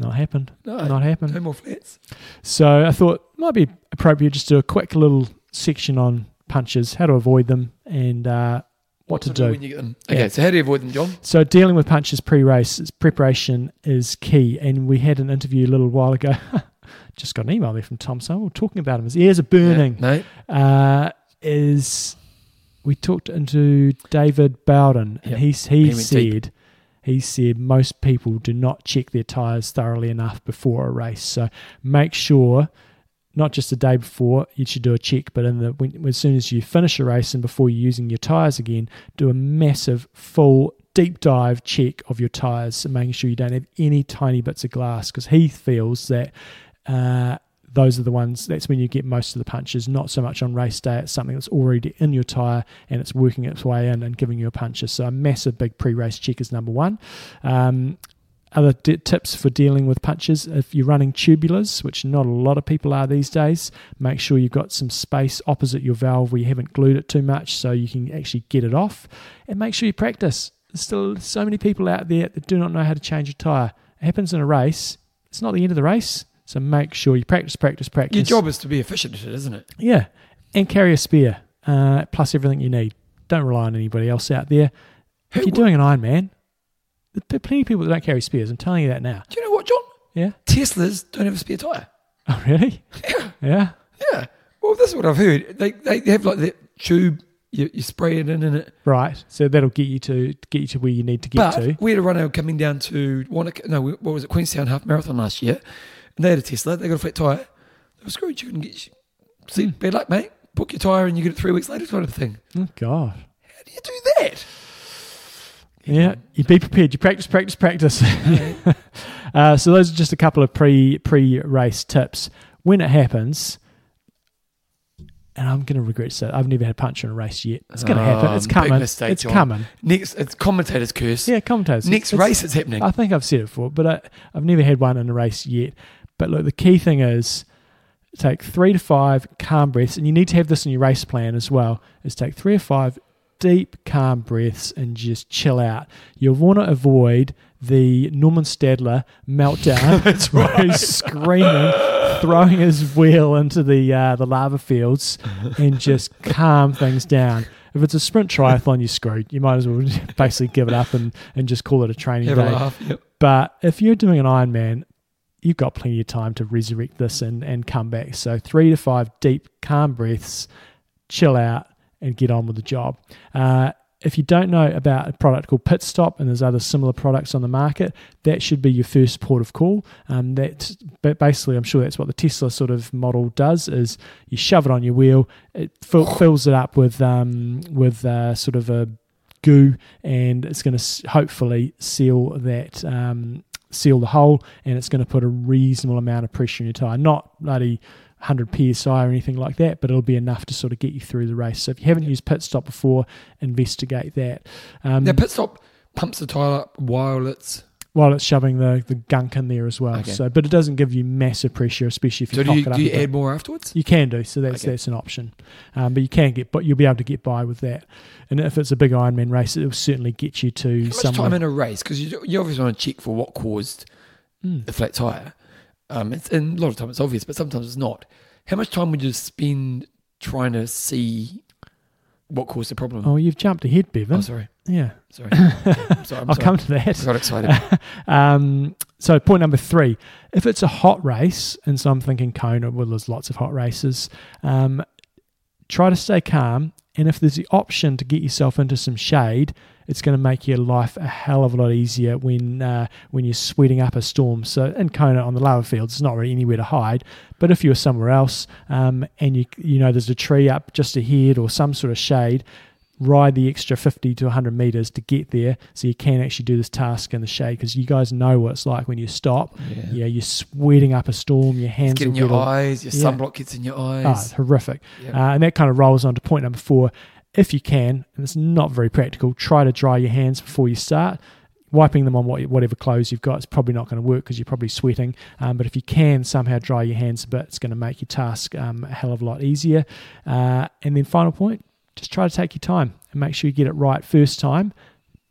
not happened. No, Not happened. no more flats. So I thought it might be appropriate just to do a quick little section on punches, how to avoid them, and uh, what, to do. when you get them. Okay, Yeah. so how do you avoid them, John? So dealing with punches pre-race, preparation is key. And we had an interview a little while ago. [LAUGHS] Just got an email there from Tom Summer talking about him. His ears are burning. No, Uh, is we talked into David Bowden, and Yep. he's he, He went deep. said he said most people do not check their tires thoroughly enough before a race. So make sure. Not just the day before, you should do a check, but in the when, as soon as you finish a race and before you're using your tires again, do a massive, full, deep dive check of your tires, and making sure you don't have any tiny bits of glass. Because he feels that uh, those are the ones. That's when you get most of the punches. Not so much on race day. It's something that's already in your tire and it's working its way in and giving you a puncher. So a massive, big pre-race check is number one. Um, other d- tips for dealing with punches if you're running tubulars, which not a lot of people are these days, make sure you've got some space opposite your valve where you haven't glued it too much so you can actually get it off. And make sure you practice. There's still so many people out there that do not know how to change a tyre. It happens in a race, it's not the end of the race. So make sure you practice, practice, practice. your job is to be efficient at it, isn't it? Yeah, and carry a spear uh, plus everything you need. Don't rely on anybody else out there. If you're doing an Ironman, there are plenty of people that don't carry spears. I'm telling you that now. Do you know what, John? Yeah. Teslas don't have a spare tire. [LAUGHS] Oh, really? Yeah, Yeah. yeah. Well, this is what I've heard. They they have like that tube. You, you spray it in, in it. Right. So that'll get you to get you to where you need to get But to. we had a runner coming down to Wanaka, no, what was it, Queenstown Half Marathon last year, and they had a Tesla. They got a flat tire. They were screwed. You couldn't get. See, Hmm. bad luck, mate. Book your tire and you get it three weeks later, kind of thing. Oh God. How do you do that? Yeah. You be prepared. You practice, practice, practice. [LAUGHS] uh, so those are just a couple of pre pre race tips. When it happens, and I'm going to regret it, I've never had a punch in a race yet. It's going to happen. It's Um, coming. mistake, it's John. coming. Next, it's commentator's curse. Yeah, commentators. Next It's- race, it's happening. I think I've said it before, but I, I've never had one in a race yet. But look, the key thing is take three to five calm breaths, and you need to have this in your race plan as well. Is take three or five deep, calm breaths and just chill out. You'll want to avoid the Normann Stadler meltdown. [LAUGHS] That's where right. he's screaming, throwing his wheel into the uh, the lava fields, and just [LAUGHS] calm things down. If it's a sprint triathlon, you're screwed. You might as well [LAUGHS] basically give it up and, and just call it a training Have day. a laugh. Yep. But if you're doing an Ironman, you've got plenty of time to resurrect this and, and come back. So three to five deep, calm breaths, chill out, and get on with the job. Uh, if you don't know about a product called Pit Stop, and there's other similar products on the market, that should be your first port of call. Um, that, but basically, I'm sure that's what the Tesla sort of model does: is you shove it on your wheel, it fill, [LAUGHS] fills it up with um, with uh, sort of a goo, and it's going to hopefully seal that. Um, seal the hole and it's going to put a reasonable amount of pressure in your tire not bloody 100 psi or anything like that, but it'll be enough to sort of get you through the race. So if you haven't used pit stop before, investigate that. Um, Now, pit stop pumps the tyre up while it's. while it's shoving the, the gunk in there as well. Okay. So, but it doesn't give you massive pressure, especially if you So do cock you, it up. do you bit. add more afterwards? You can do so. That's Okay. that's an option, um, but you can get, but you'll be able to get by with that. And if it's a big Ironman race, it will certainly get you to How much time in a race? Because you, you obviously want to check for what caused Mm. the flat tyre. Um, it's, and a lot of times it's obvious, but sometimes it's not. How much time would you spend trying to see what caused the problem? Oh, you've jumped ahead, Bevan. Oh, sorry. yeah, Sorry. I'm sorry. I'm [LAUGHS] I'll sorry. come to I that. got excited. [LAUGHS] um, so point number three, if it's a hot race, and so I'm thinking Kona, well, there's lots of hot races. Um, try to stay calm, and if there's the option to get yourself into some shade, it's going to make your life a hell of a lot easier when uh, when you're sweating up a storm. So in Kona on the lava fields, it's not really anywhere to hide. But if you're somewhere else um, and you you know there's a tree up just ahead or some sort of shade, ride the extra 50 to 100 meters to get there so you can actually do this task in the shade because you guys know what it's like when you stop. Yeah. yeah you're sweating up a storm your hands getting will your all- eyes, your Yeah. sunblock gets in your Ah, eyes. it's horrific uh, and that kind of rolls on to point number four. If you can and it's not very practical try to dry your hands before you start. Wiping them on what, whatever clothes you've got is probably not going to work because you're probably sweating. Um, but if you can somehow dry your hands a bit it's going to make your task um, a hell of a lot easier. Uh, and then final point just try to take your time and make sure you get it right first time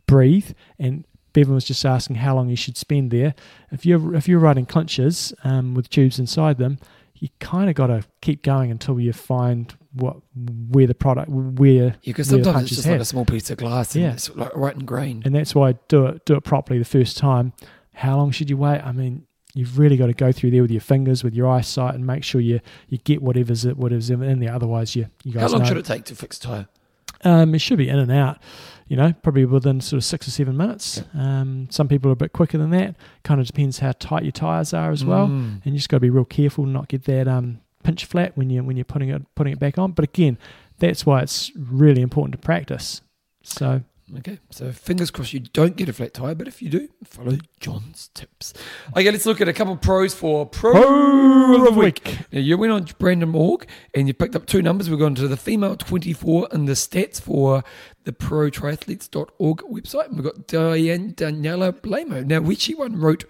breathe and Bevan was just asking how long you should spend there. If you're if you're riding clinchers um, with tubes inside them, you kind of got to keep going until you find what where the product where Yeah, because the sometimes it's just like a small piece of glass and Yeah. it's like right in grain. and that's why do it do it properly the first time. How long should you wait? I mean, you've really got to go through there with your fingers, with your eyesight, and make sure you you get whatever's it, whatever's in there. Otherwise, you you guys How long know. should it take to fix a tyre? Um, it should be in and out, you know, probably within sort of six or seven minutes. Um, some people are a bit quicker than that. Kind of depends how tight your tires are as well, Mm. and you just got to be real careful not get that um, pinch flat when you when you're putting it putting it back on. But again, that's why it's really important to practice. So Okay, so fingers crossed you don't get a flat tire, but if you do, follow John's tips. Okay, let's look at a couple of pros for Pro, of the Week. Now, you went on random.org and you picked up two numbers. We've gone to the female 24 and the stats for the protriathletes.org website. And we've got Diane Daniela Bleymehl. Now, which she one Roth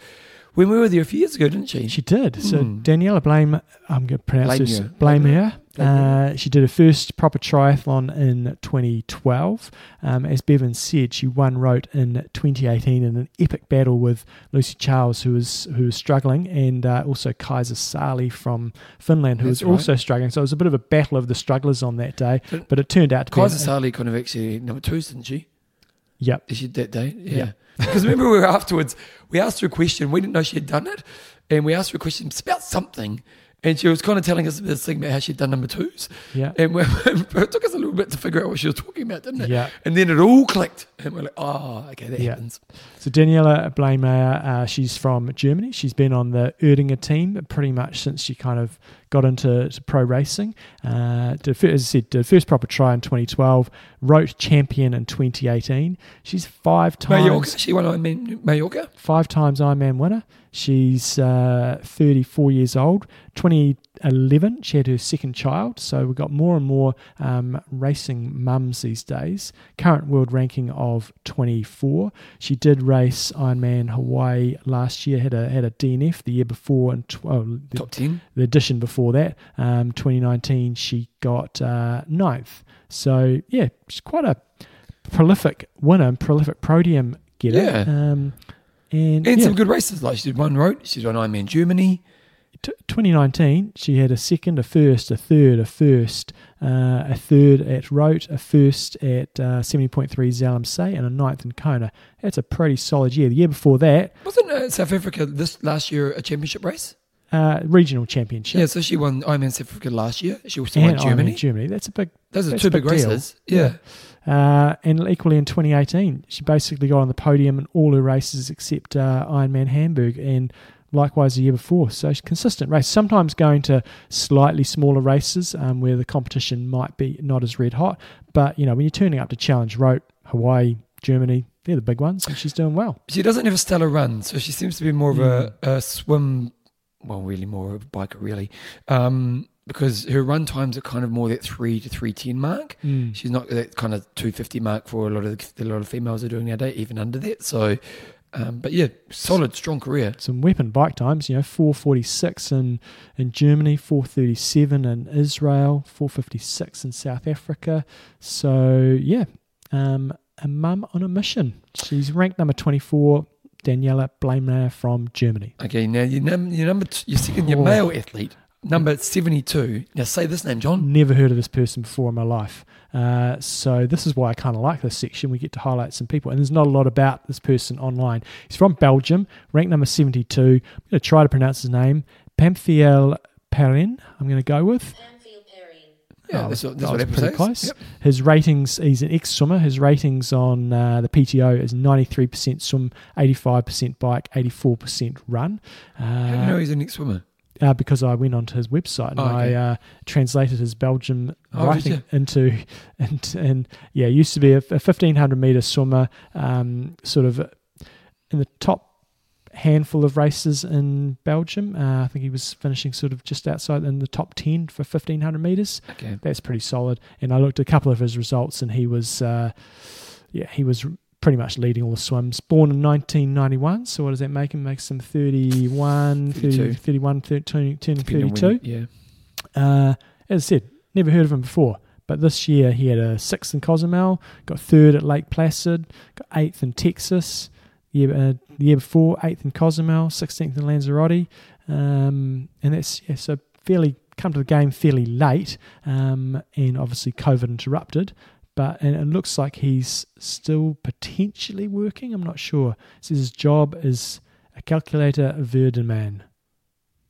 when we were there a few years ago, didn't she? She did. So Hmm. Daniela Blame, I'm going to pronounce Blame this. you. Blame Blame her. Uh, she did her first proper triathlon in 2012. Um, as Bevan said, she won Roth in 2018 in an epic battle with Lucy Charles, who was who was struggling, and uh, also Kaisa Sali from Finland, who That's was right. also struggling. So it was a bit of a battle of the strugglers on that day, But- but it turned out to Kaisa be. Sali kind of actually number two, didn't she? Yep. Is she that day? Yeah. Yeah. Because remember, we were afterwards, we asked her a question. We didn't know she had done it. And we asked her a question about something. And she was kind of telling us this thing about how she'd done number twos. Yeah. And we, [LAUGHS] it took us a little bit to figure out what she was talking about, didn't it? Yeah. And then it all clicked. And we're like, oh, okay, that Yeah. happens. So Daniela Bleymehl, uh, she's from Germany. She's been on the Erdinger team pretty much since she kind of got into pro racing. Uh, did, as I said, did first proper try in 2012. Roth champion in 2018. She's five times Mallorca. She won Ironman Mallorca. five times Ironman winner. She's uh, 34 years old. 2011, she had her second child. So we've got more and more um, racing mums these days. Current world ranking of 24. She did race Ironman Hawaii last year. Had a had a DNF the year before, and tw- oh, the, Top 10. the edition before that, um, 2019, she got uh, ninth. So yeah, she's quite a prolific winner, and prolific podium getter. Yeah. Um, and And yeah, some good races. Like she did one Roth. She's on Ironman Germany. T- 2019, she had a second, a first, a third, a first, uh, a third at Roth, a first at uh, 70.3 Zell am See, and a ninth in Kona. That's a pretty solid year. The year before that, Wasn't uh, South Africa this last year a championship race? uh, regional championship. Yeah, so she won Ironman South Africa last year. She also and won Germany. Ironman Germany. That's a big Those are two big, big deal. races. Yeah. Uh, and equally in 2018, she basically got on the podium in all her races except uh, Ironman Hamburg and likewise the year before. So she's consistent race. Sometimes going to slightly smaller races um, where the competition might be not as red hot. But, you know, when you're turning up to Challenge Roth, Hawaii, Germany, they're the big ones, and she's doing well. She doesn't have a stellar run, so she seems to be more of a, a swim. Well, really more of a biker, really, um, because her run times are kind of more that three to three ten mark. Mm. She's not that kind of two fifty mark for a lot of the, a lot of females are doing nowadays, even under that. So, um, but yeah, solid, strong career. Some weapon bike times, you know, 446 in, in Germany, 437 in Israel, 456 in South Africa. So, yeah, um, a mum on a mission. She's ranked number 24, Daniela Bleymehl from Germany. Okay, now your, num- your number, t- your second, your male athlete, number seventy-two. Now say this name, John. Never heard of this person before in my life. Uh, so this is why I kind of like this section. We get to highlight some people, and there's not a lot about this person online. He's from Belgium, ranked number 72. I'm going to try to pronounce his name. Pamthiel Perrin, I'm going to go with. Pamphile Perrine. Yeah, Oh, that's what, that that's what was Apple pretty says. close. Yep. His ratings, he's an ex swimmer. His ratings on uh, the PTO is 93% swim, 85% bike, 84% run. Uh, How do you know he's an ex-swimmer? Uh, because I went onto his website and Oh, okay. I uh, translated his Belgium Oh, writing into, [LAUGHS] and, and yeah, used to be a, a 1500 meter swimmer, um, sort of in the top handful of races in Belgium. Uh, I think he was finishing sort of just outside in the top 10 for 1500 meters. Okay. That's pretty solid. And I looked at a couple of his results, and he was, uh, yeah, he was pretty much leading all the swims. Born in 1991, so what does that make him? Makes him 31, 30, 32. 31, 30, turning turning Depending on 32. when- Yeah. Uh, as I said, never heard of him before. But this year he had a sixth in Cozumel, got third at Lake Placid, got eighth in Texas. Year, uh, the year before, eighth in Cozumel, 16th in Lanzarote. Um, and that's yeah, so fairly come to the game fairly late, um, and obviously COVID interrupted. But and it looks like he's still potentially working. I'm not sure. It says his job is a calculator Verdeman.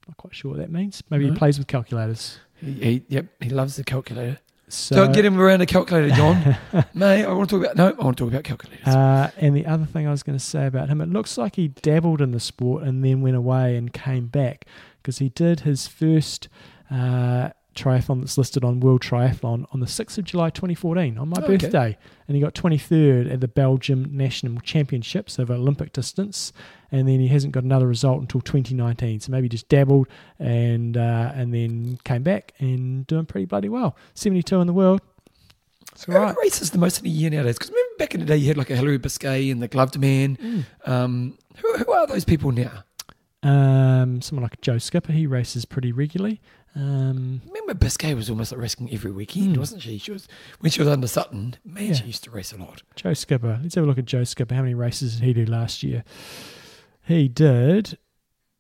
Not quite sure what that means. Maybe he plays with calculators. He, he, yep, he loves the calculator. So, Don't get him around a calculator, John. [LAUGHS] Mate, I want to talk about, no, I want to talk about calculators. Uh, and the other thing I was going to say about him, it looks like he dabbled in the sport and then went away and came back because he did his first uh, triathlon that's listed on World Triathlon on the 6th of July 2014 on my Oh, okay. birthday. And he got 23rd at the Belgium National Championships over Olympic distance. And then he hasn't got another result until 2019. So maybe just dabbled and uh, and then came back and doing pretty bloody well. 72 in the world. It's all Who races the most in a year nowadays? Because remember back in the day, you had like a Hilary Biscay and the Gloved Man. Mm. Um, who, who are those people now? Um, someone like Joe Skipper, he races pretty regularly. Um, Remember Biscay was almost like racing every weekend, Mm. wasn't she? She was when she was under Sutton. Man, Yeah. she used to race a lot. Joe Skipper. Let's have a look at Joe Skipper. How many races did he do last year? He did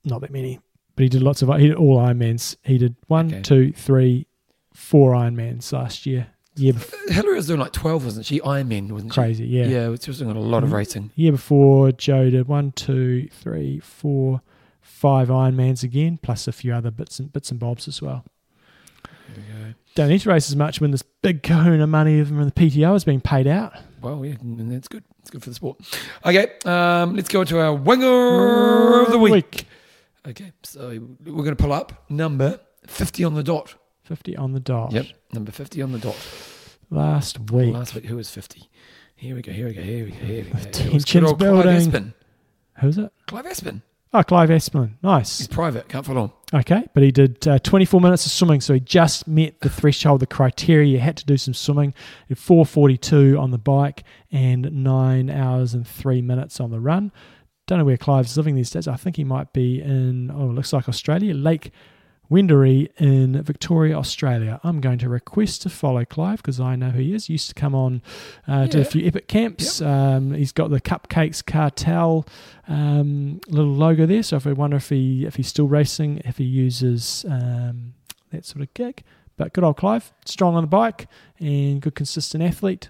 not that many, but he did lots of. He did all Ironmans. He did one, Okay. two, three, four Ironmans last year. Year, bef- Hilary was doing like twelve, wasn't she? Ironman, wasn't crazy, she? yeah. yeah. She was doing a lot of Mhm. racing. Year before, Joe did one, two, three, four, five Ironmans again, plus a few other bits and bits and bobs as well. We. Don't need to race as much when this big kahuna money of them from the PTO is being paid out. Well, yeah, and that's good. It's good for the sport. Okay, um, let's go to our winger of the week. Okay, so we're going to pull up number fifty on the dot. 50 on the dot. Yep, number fifty on the dot. Last week. Last week, who was 50? Here we go, here we go, here we go, here we go. [LAUGHS] Tension's old Clive building. Aspin. Who's it? Clive Aspin. Oh, Clive Aspelin. Nice. He's private, can't follow him. Okay, but he did uh, 24 minutes of swimming, so he just met the threshold, the criteria. He had to do some swimming. He 4:42 on the bike and nine hours and three minutes on the run. Don't know where Clive's living these days. I think he might be in. Oh, it looks like Australia, Lake Wendouree in Victoria, Australia. I'm going to request to follow Clive because I know who he is. He used to come on, uh, did a few epic camps. Um, he's got the Cupcakes Cartel um, little logo there. So if I wonder if he if he's still racing, if he uses um, that sort of gig. But good old Clive, strong on the bike and good consistent athlete.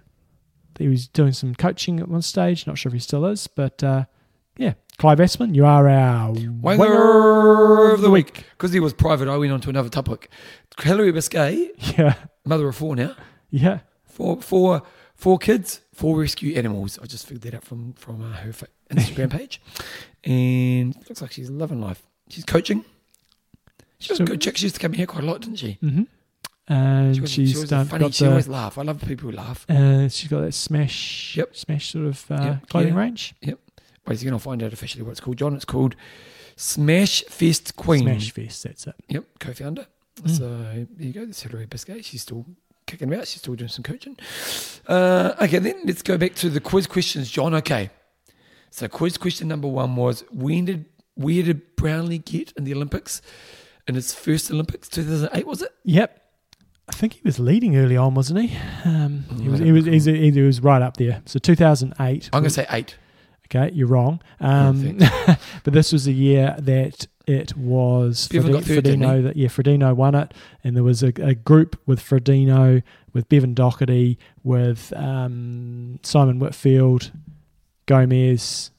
He was doing some coaching at one stage. Not sure if he still is, but uh, yeah, Clive Esplin, you are our Winger of the week. Because he was private, I went on to another topic. Hilary Biscay, Yeah, mother of four now. yeah. Four, four, four kids, four rescue animals. I just figured that out from, from uh, her Instagram [LAUGHS] page. And looks like she's loving life. She's coaching. She was So- a good chick. She used to come here quite a lot, didn't she? hmm and She was, she's she was done funny. She the, always laugh. I love people who laugh. uh, she's got that smash Yep. smash sort of uh, Yep, clothing yeah. range. Basically, going to find out officially what it's called, John. It's called Smash Fest Queen. Smash Fest, that's it. Yep, co-founder. Mm. So there you go. That's Hilary Biscay. She's still kicking about. She's still doing some coaching. Uh, okay, then let's go back to the quiz questions, John. Okay, so quiz question number one was when did where did Brownlee get in the Olympics? In his first Olympics, two thousand eight, was it? Yep. I think he was leading early on, wasn't he? Um, he Mm, was. He was. he was right up there. So 2008. I'm going to say eight. Okay, you're wrong. Um, [LAUGHS] but this was the year that it was Bevan got Fredi- third, Frodeno that yeah, Frodeno won it, and there was a, a group with Frodeno, with Bevan Docherty, with um, Simon Whitfield, Gomez.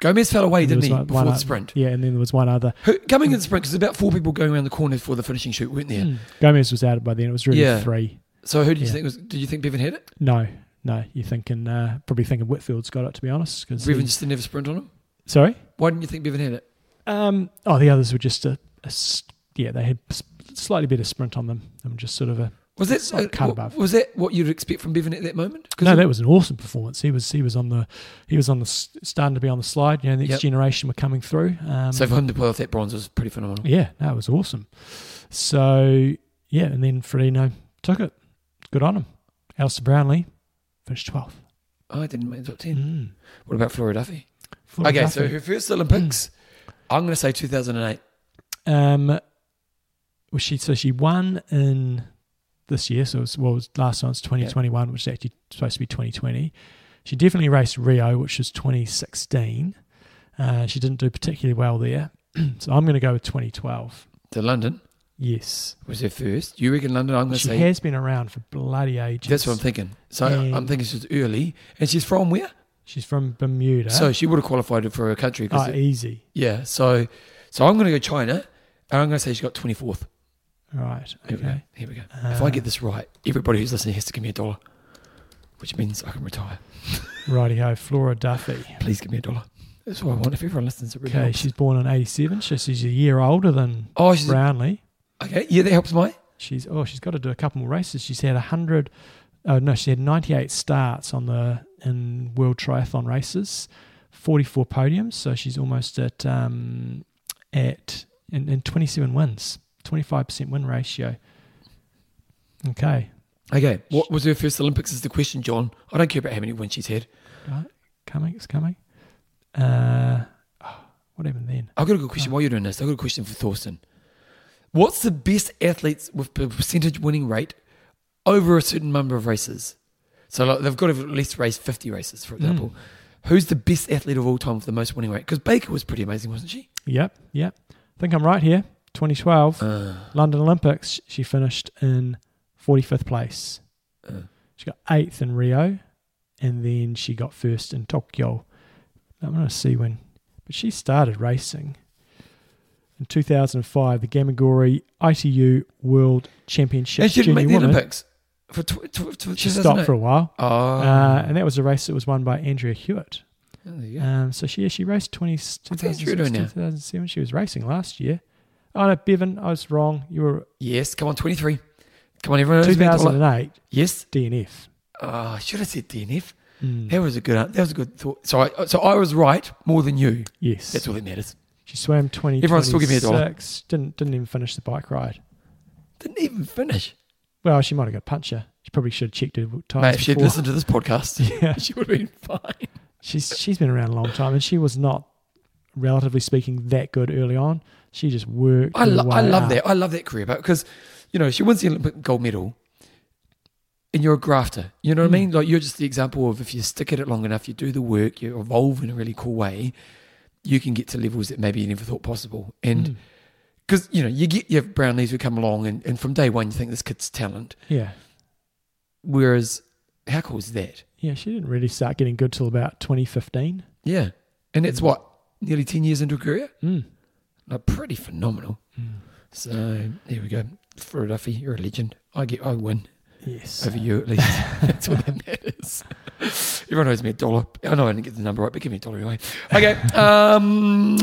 Gomez fell away, didn't he, one- before one the sprint? Yeah, and then there was one other. Who, coming in the sprint, because there's about four people going around the corner for the finishing shoot, weren't there? Mm. Gomez was out by then. It was really Yeah. three. So who did you Yeah. think was? Did you think Bevan had it? No, no. You're thinking uh, probably thinking Whitfield's got it to be honest. Cause Bevan just didn't have a sprint on him. sorry. Why didn't you think Bevan had it? Um, oh, the others were just a, a yeah. They had slightly better sprint on them. Were just sort of a Was that cut uh, above. Was that what you'd expect from Bevan at that moment? no. That was an awesome performance. He was he was on the he was on the starting to be on the slide. You know, the next Yep. generation were coming through. Um, so for him to pull off that bronze was pretty phenomenal. yeah, that was awesome. So yeah, and then Frodeno took it. Good on him. Alistair Brownlee finished twelfth. Oh, I didn't make the top ten. Mm. What about Flora Duffy? Flora okay, so her first Olympics, I'm going to say 2008. Um, was she so she won in this year? So it was, well, it was last time it was 2021, which is actually supposed to be 2020. She definitely raced Rio, which was 2016. Uh, she didn't do particularly well there, [CLEARS THROAT] so I'm going to go with 2012. To London Yes, was her first. You reckon London? I'm going to she say She has been around for bloody ages. that's what I'm thinking. So And- I'm thinking she's early, and she's from where? She's from Bermuda. So she would have qualified for her country. oh, it- easy. yeah. So so I'm going to go China, and I'm going to say she's got 24th. Right. Here we go. Okay. Here we go. if I Uh, get this right, everybody who's listening has to give me a dollar, which means I can retire. [LAUGHS] Righty-ho, Flora Duffy. Please give me a dollar. That's what I want. If everyone listens, it really Okay, helps. she's born in 87, so she's a year older than oh, she's Brownlee. Okay. Yeah, that helps my. She's oh, she's got to do a couple more races. She's had hundred. Oh no, she had ninety eight starts on the in world triathlon races, forty four podiums. So she's almost at um at in, in twenty seven wins, twenty five percent win ratio. Okay, Okay, what was her first Olympics? Is the question, John? I don't care about how many wins she's had. right, coming, it's coming. Uh, oh, what happened then? I've got a good question. While you're doing this, I've got a question for Thorsten. What's the best athletes with percentage winning rate over a certain number of races? So like, they've got to at least race 50 races, for example. Who's the best athlete of all time with the most winning rate? Because Baker was pretty amazing, wasn't she? Yep, yep. I think I'm right here. Twenty twelve. Uh, London Olympics, she finished in 45th place. Uh. She got eighth in Rio, and then she got first in Tokyo. I'm going to see when, but she started racing in 2005, the Gamagori ITU World Championship and she didn't make the. Olympics. For tw- tw- tw- She stopped for a while, Oh, uh, and that was a race that was won by Andrea Hewitt. Oh, go. Um, so she yeah, she raced 20, 2006, 2007. She was racing last year. Oh no, Bevan, I was wrong. You were yes, come on, 23. Come on, everyone. knows me a dollar. 2008 Yes. DNF. Oh, I should have said DNF. Mm. That was a good. That was a good thought. So I, so I was right more than you. Yes. That's all that matters. She swam 20 Everyone still give me a dollar. 26, Didn't, didn't even finish the bike ride. Didn't even finish. Well, she might have got a puncher. She probably should have checked her Mate, tyres if she'd before. listened to this podcast, [LAUGHS] Yeah. [LAUGHS] she would have been fine. She's, she's been around a long time and she was not, relatively speaking, that good early on. She just worked. I, lo- I love up. that. I love that career, but because you know she wins the Olympic gold medal, and you're a grafter. You know what I Mm. mean? Like you're just the example of if you stick at it long enough, you do the work, you evolve in a really cool way, you can get to levels that maybe you never thought possible. And Mm. because you know you get your Brownlees who come along, and, and from day one you think this kid's talent. Yeah. Whereas, how cool is that? Yeah, she didn't really start getting good till about 2015. Yeah, and it's Mm. what nearly ten years into a career. Mm. Like pretty phenomenal. So there we go. Flora Duffy, you're a legend. I get, I win Yes. over you at least. [LAUGHS] That's all that matters. Everyone owes me a dollar. I know I didn't get the number right, but give me a dollar anyway. Okay. Um,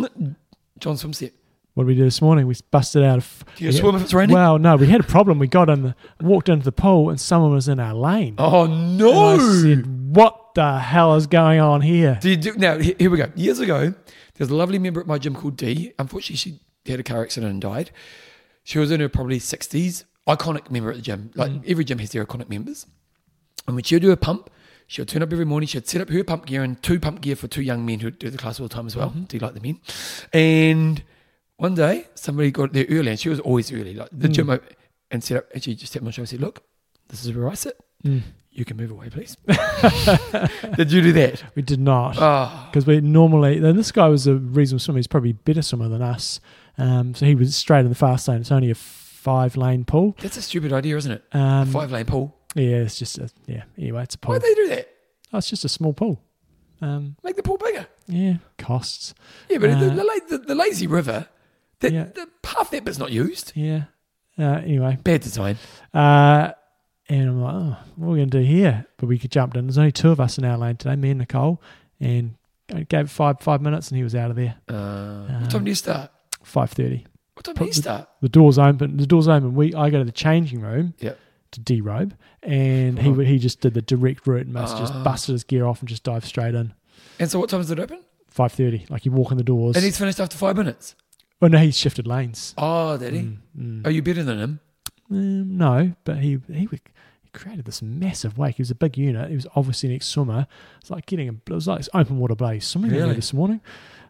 John Swimset. What did we do this morning? We busted out of. Do you swim if it's raining? Well, no, we had a problem. We got in the walked into the pool and someone was in our lane. oh And no! I said, "What the hell is going on here?" Do you do, now, here we go. Years ago, there's a lovely member at my gym called Dee. Unfortunately, she had a car accident and died. She was in her probably 60s. Iconic member at the gym. Like every gym has their iconic members. And when she would do a pump, she would turn up every morning. She'd set up her pump gear and two pump gear for two young men who do the class all the time as well. Do you like the men? And one day, somebody got there early, and she was always early. Like the gym op- and set up, and she just tapped my shoulder and said, "Look, this is where I sit. Mm. You can move away, please." [LAUGHS] Did you do that? We did not Oh, because we normally. Then this guy was a reasonable swimmer. He's probably a better swimmer than us. Um, so he was straight in the fast lane. It's only a five lane pool. that's a stupid idea, isn't it? Um, Five lane pool. Yeah, it's just a, yeah. Anyway, it's a pool. Why'd they do that? Oh, it's just a small pool. Um, Make the pool bigger. yeah, costs. Yeah, but the, Uh, the, la- the, the lazy river, that Yeah. the, half that bit's not used. Yeah. Uh, anyway, Bad design. uh, and I'm like, oh, what are we going to do here? But we could jump in. There's only two of us in our lane today, me and Nicole, and I gave five five minutes, and he was out of there. Uh, what time do you start? Five thirty. What time put you the- doors open. The doors open. We I go to the changing room. Yep. To derobe, and he would he just did the direct route and must just Ah. busted his gear off and just dive straight in. And so what time is it open? Five thirty. Like you walk in the doors. And he's finished after five minutes. oh no, he's shifted lanes. Oh, did he? Mm, mm. Are you better than him? Um, no, but he he would- created this massive wake. He was a big unit. He was obviously an ex swimmer. It's like getting a it was like open water blaze swimming in Really? this morning.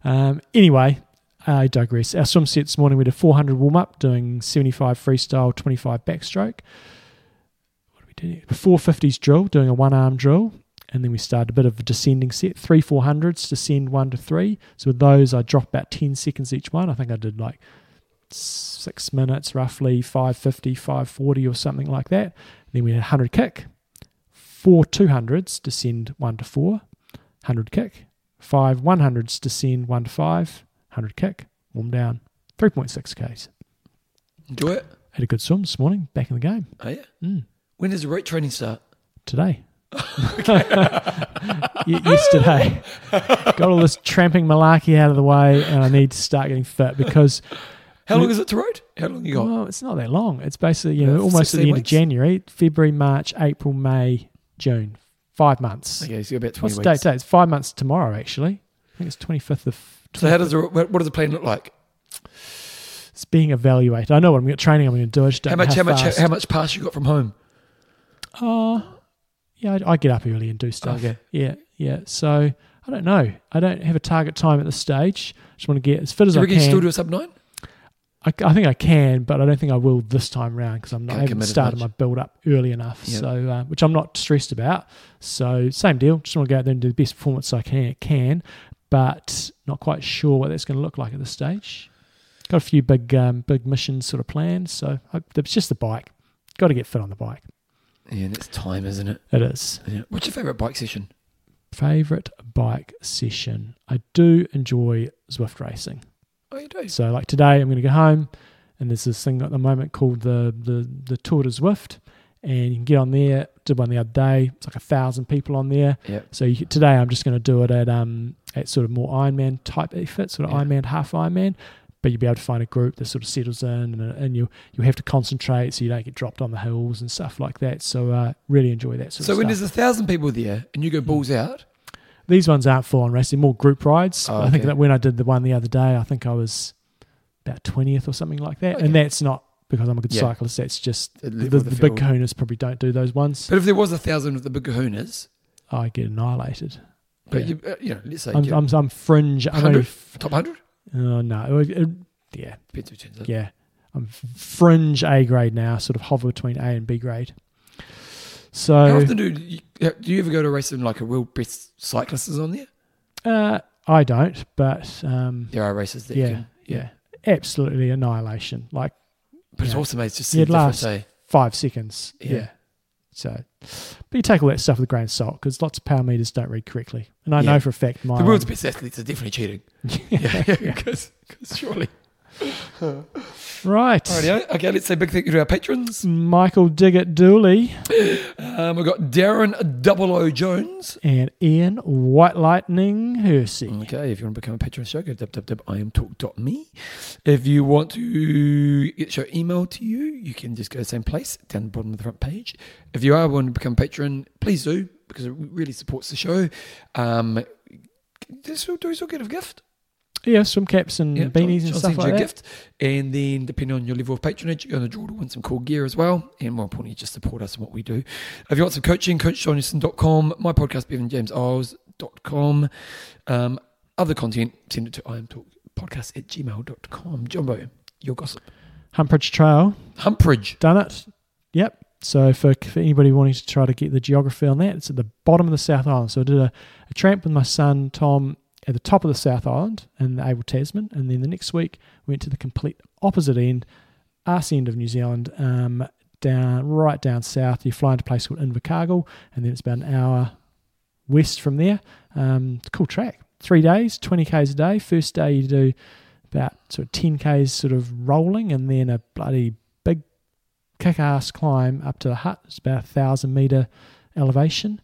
Um, anyway, I digress. Our swim set this morning we did 400 warm up, doing 75 freestyle, 25 backstroke. What did we do? 450s drill, doing a one arm drill. And then we started a bit of a descending set, three 400s, descend one to three. So with those, I dropped about 10 seconds each one. I think I did like six minutes roughly 550 540 or something like that then we had 100 kick four 200s descend 1 to 4 100 kick five 100s descend 1 to 5 100 kick warm down 3.6 k's Enjoy it. had a good swim this morning back in the game Oh, yeah. mm. When does the route training start? today [LAUGHS] Ye- [LAUGHS] yesterday [LAUGHS] got all this tramping malarkey out of the way and i need to start getting fit because How long is it to road? How long you got? Well, it's not that long. It's basically, you know, almost at the end of. January, February, March, April, May, June. Five months. Okay, so about 20 What's the weeks. date? It's five months tomorrow, actually. I think it's 25th of. So how does the, what does the plan look like? It's being evaluated. I know what I'm going to training I'm going to do. I just don't How know much how much fast. how much pass you got from home? Uh, yeah, I, I get up early and do stuff. Okay. Yeah, yeah. So I don't know. I don't have a target time at this stage. Just want to get as fit as Do you I you can. still do a sub nine? I, I think I can, but I don't think I will this time round because I'm not I haven't started much. my build up early enough. Yep. So, uh, which I'm not stressed about. So, same deal. Just want to go out there and do the best performance I can, can but not quite sure what that's going to look like at this stage. Got a few big, um, big missions sort of planned. So, I, it's just the bike. Got to get fit on the bike. Yeah, and it's time, isn't it? It is Yeah. What's your favourite bike session? favorite bike session. I do enjoy Zwift racing. Oh, you do. So like today, I'm going to go home, and there's this thing at the moment called the the the Tour de Zwift, and you can get on there. Did one the other day. It's like a thousand people on there. Yep. So you, today, I'm just going to do it at um at sort of more Ironman type effort, sort of Yeah. Ironman half Ironman. But you'll be able to find a group that sort of settles in, and, and you you have to concentrate so you don't get dropped on the hills and stuff like that. So uh, really enjoy that sort So when stuff. there's a thousand people there and you go balls out, These ones aren't full on racing, more group rides. Oh, I think that when I did the one the other day, I think I was about 20th or something like that. Okay. And that's not because I'm a good Yeah. cyclist, that's just The the, the, big kahunas probably don't do those ones. but if there was a thousand of the big kahunas, I get annihilated. But Yeah. you, uh, you know, let's say I'm, you- I'm, I'm fringe. I'm 100? f- top hundred, oh, no. It- it- yeah, depends who turns yeah. I'm fringe A grade now, sort of hover between A and B grade. So How often do you, do you ever go to a race and like a real best cyclist is on there? uh, I don't, but um, There are races that yeah, can, yeah, absolutely annihilation. Like But it's Yeah. awesome. It's just Yeah, yeah, it eh? five seconds. Yeah. Yeah. So, but you take all that stuff with a grain of salt because lots of power meters don't read correctly, and I Yeah. know for a fact my The world's best athletes are definitely cheating. [LAUGHS] yeah, [LAUGHS] Yeah, because surely. [LAUGHS] Right. Rightio. Okay, let's say big thank you to our patrons. Michael Diggett Dooley Um, we've got Darren Double O Jones. and Ian White Lightning Hersey. Okay, if you want to become a patron of the show, go to www.iamtalk.me. If you want to get the show emailed to you, you can just go to the same place down the bottom of the front page. If you are wanting to become a patron, please do because it really supports the show. Um, this will do us a good gift. Yeah, swim caps and Yeah, beanies John- and John stuff like that. gift. And then, depending on your level of patronage, you're going to draw to win some cool gear as well. And more importantly, just support us in what we do. If you want some coaching, coachjohnson.com, my podcast, bevanjameseyles.com. Um, other content, send it to iamtalkpodcast at gmail.com. Jumbo, your gossip. Humpridge Trail, Humpridge. done it. Yep. So for, for anybody wanting to try to get the geography on that, it's at the bottom of the South Island. So I did a, a tramp with my son Tom at the top of the South Island and the Abel Tasman, and then the next week went to the complete opposite end, arse end of New Zealand, um, down right down south. You fly into a place called Invercargill, and then it's about an hour west from there. Um, cool track. Three days, 20 k's a day. First day you do about sort of 10 k's sort of rolling, and then a bloody big kick-ass climb up to the hut. It's about a thousand meter elevation.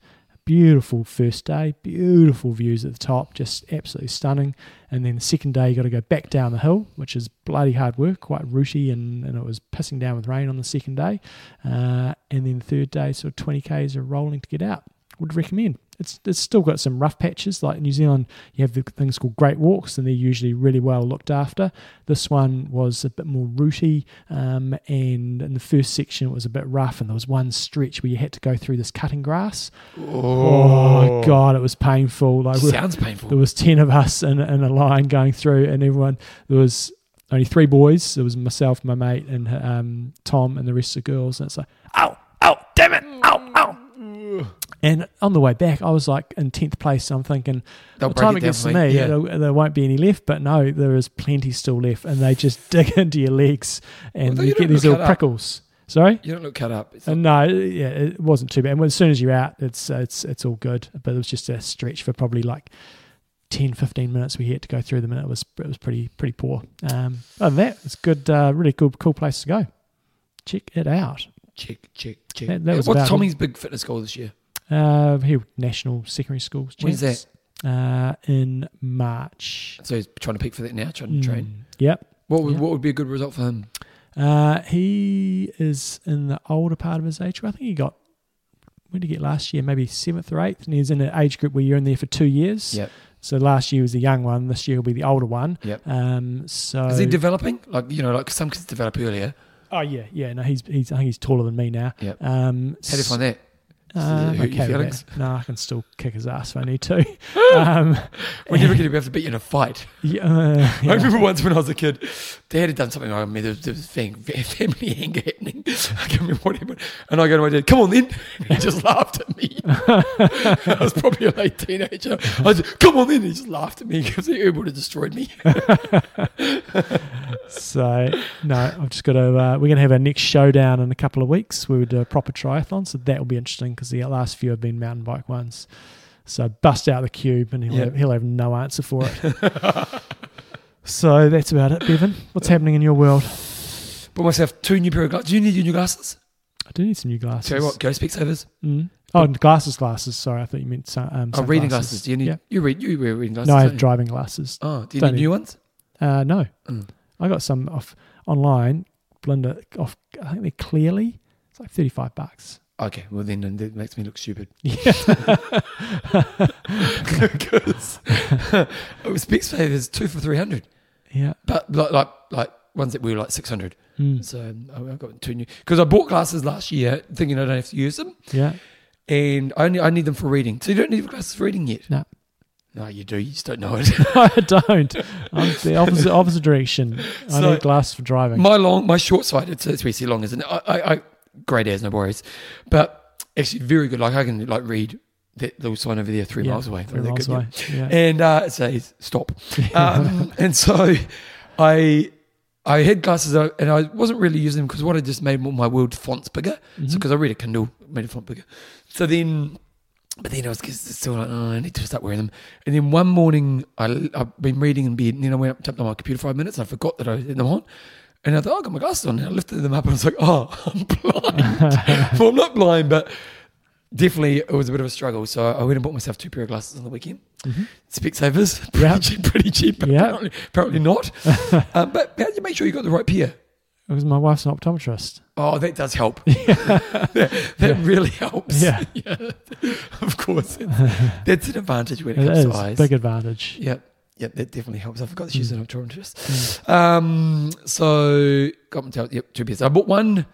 Beautiful first day, beautiful views at the top, just absolutely stunning. And then the second day, you got to go back down the hill, which is bloody hard work, quite rooty, and, and it was pissing down with rain on the second day. Uh, and then the third day, of 20 k's of rolling to get out. Would recommend. It's it's still got some rough patches. Like in New Zealand, you have the things called Great Walks, and they're usually really well looked after. This one was a bit more rooty, um, and in the first section it was a bit rough, and there was one stretch where you had to go through this cutting grass. Oh, god, it was painful. Like Sounds painful. there was 10 of us in, in a line going through and everyone there was only three boys there was myself my mate and um, tom and the rest of the girls and it's like ow ow damn it ow ow and on the way back i was like in 10th place i'm thinking They'll by the time it it gets to me yeah. there, won't be any left but no there is plenty still left and they just [LAUGHS] dig into your legs and Although you you get these little cut up. prickles sorry You don't look cut up. Not- no, yeah, it wasn't too bad. And as soon as you're out, it's uh, it's it's all good. But it was just a stretch for probably like 10, 15 minutes. We had to go through them, and it was it was pretty pretty poor. Um, other than that, it's good, uh, really cool cool place to go. Check it out. check, check, check. That- that was What's about it. Tommy's big fitness goal this year? Uh, here, national secondary schools. When's champs, Uh, in March. So he's trying to peak for that now, trying to train. Mm, Yep. What would, Yeah. what would be a good result for him? Uh, he is in the older part of his age group. I think he got, where did he get last year? Maybe seventh or eighth. And he's in an age group where you're in there for two years. Yep. So last year was the young one. This year will be the older one. Yep. Um, so. Is he developing? Like, you know, like some kids develop earlier. oh, yeah. Yeah. No, he's, he's, I think he's taller than me now. Yep. Um, How do you find that? Uh, hurt okay? No, I can still kick his ass if I need to. [LAUGHS] um, When you reckon he'd have to beat you in a fight? [LAUGHS] yeah, uh, I remember once when I was a kid, Dad had done something with me. There was, there was fam- family anger happening. I [LAUGHS] can't remember what happened. And I go to my dad, come on then. And he just laughed at me. [LAUGHS] I was probably a late teenager. I said, come on then. He just laughed at me because he would have destroyed me. [LAUGHS] So no, I've just got to. Uh, we're going to have our next showdown in a couple of weeks. We would do a proper triathlon, so that will be interesting because the last few have been mountain bike ones. So bust out the cube, and he'll Yeah. have, he'll have no answer for it. So that's about it, Bevan. What's happening in your world? Bought myself two new pair of glasses. Do you need your new glasses? I do need some new glasses. Tell you what, go Specsavers. Mm. Oh, and glasses, glasses. Sorry, I thought you meant sun, um, Oh, reading glasses. Do you need? Yeah. You read. You wear reading glasses. No, I have driving glasses. Oh, do you Don't need need- new ones? Uh, no, Mm. I got some off online. Belinda off. I think they're clearly. It's like thirty-five bucks. Okay, well then that makes me look stupid. Yeah. [LAUGHS] [LAUGHS] [LAUGHS] Because Specsavers two for three hundred, yeah. but like like like ones that were like six hundred. Mm. So I- I've got two new because I bought glasses last year thinking I don't have to use them, Yeah. and I only I need them for reading. So you don't need glasses for reading yet. No. No, you do. You just don't know it. [LAUGHS] I don't. I'm the opposite opposite direction. I So- need glasses for driving. my long, my short sighted. It's, it's basically long, isn't it? I, I, I great as no worries, but actually very good. Like I can like read that little sign over there three Yeah, miles away. Three They're miles good, away. Yeah. and uh, it says stop. Um, and so I I had glasses and I wasn't really using them because what I just made my world fonts bigger. Mhm. So because I read a Kindle, made a font bigger. So then, but then I was still like, oh, I need to start wearing them. And then one morning I I've been reading in bed, and then I went up, jumped on my computer five minutes, and I forgot that I had them on. And I thought, oh, I got my glasses on. And I lifted them up and I was like, oh, I'm blind. [LAUGHS] [LAUGHS] well, I'm not blind, but definitely it was a bit of a struggle. So I went and bought myself two pair of glasses on the weekend. Specsavers, [LAUGHS] pretty Yeah. cheap, pretty cheap. but Yeah. Apparently, apparently not. um, [LAUGHS] but how do you make sure you got the right pair? It was my wife's an optometrist. Oh, that does help. [LAUGHS] that that really helps. Yeah. of course. That's an advantage when it, It comes is to eyes. big advantage. Yep. Yep, that definitely helps. I forgot that she's Mm. an optometrist. Um, so got my tail, yep, two pairs. I bought one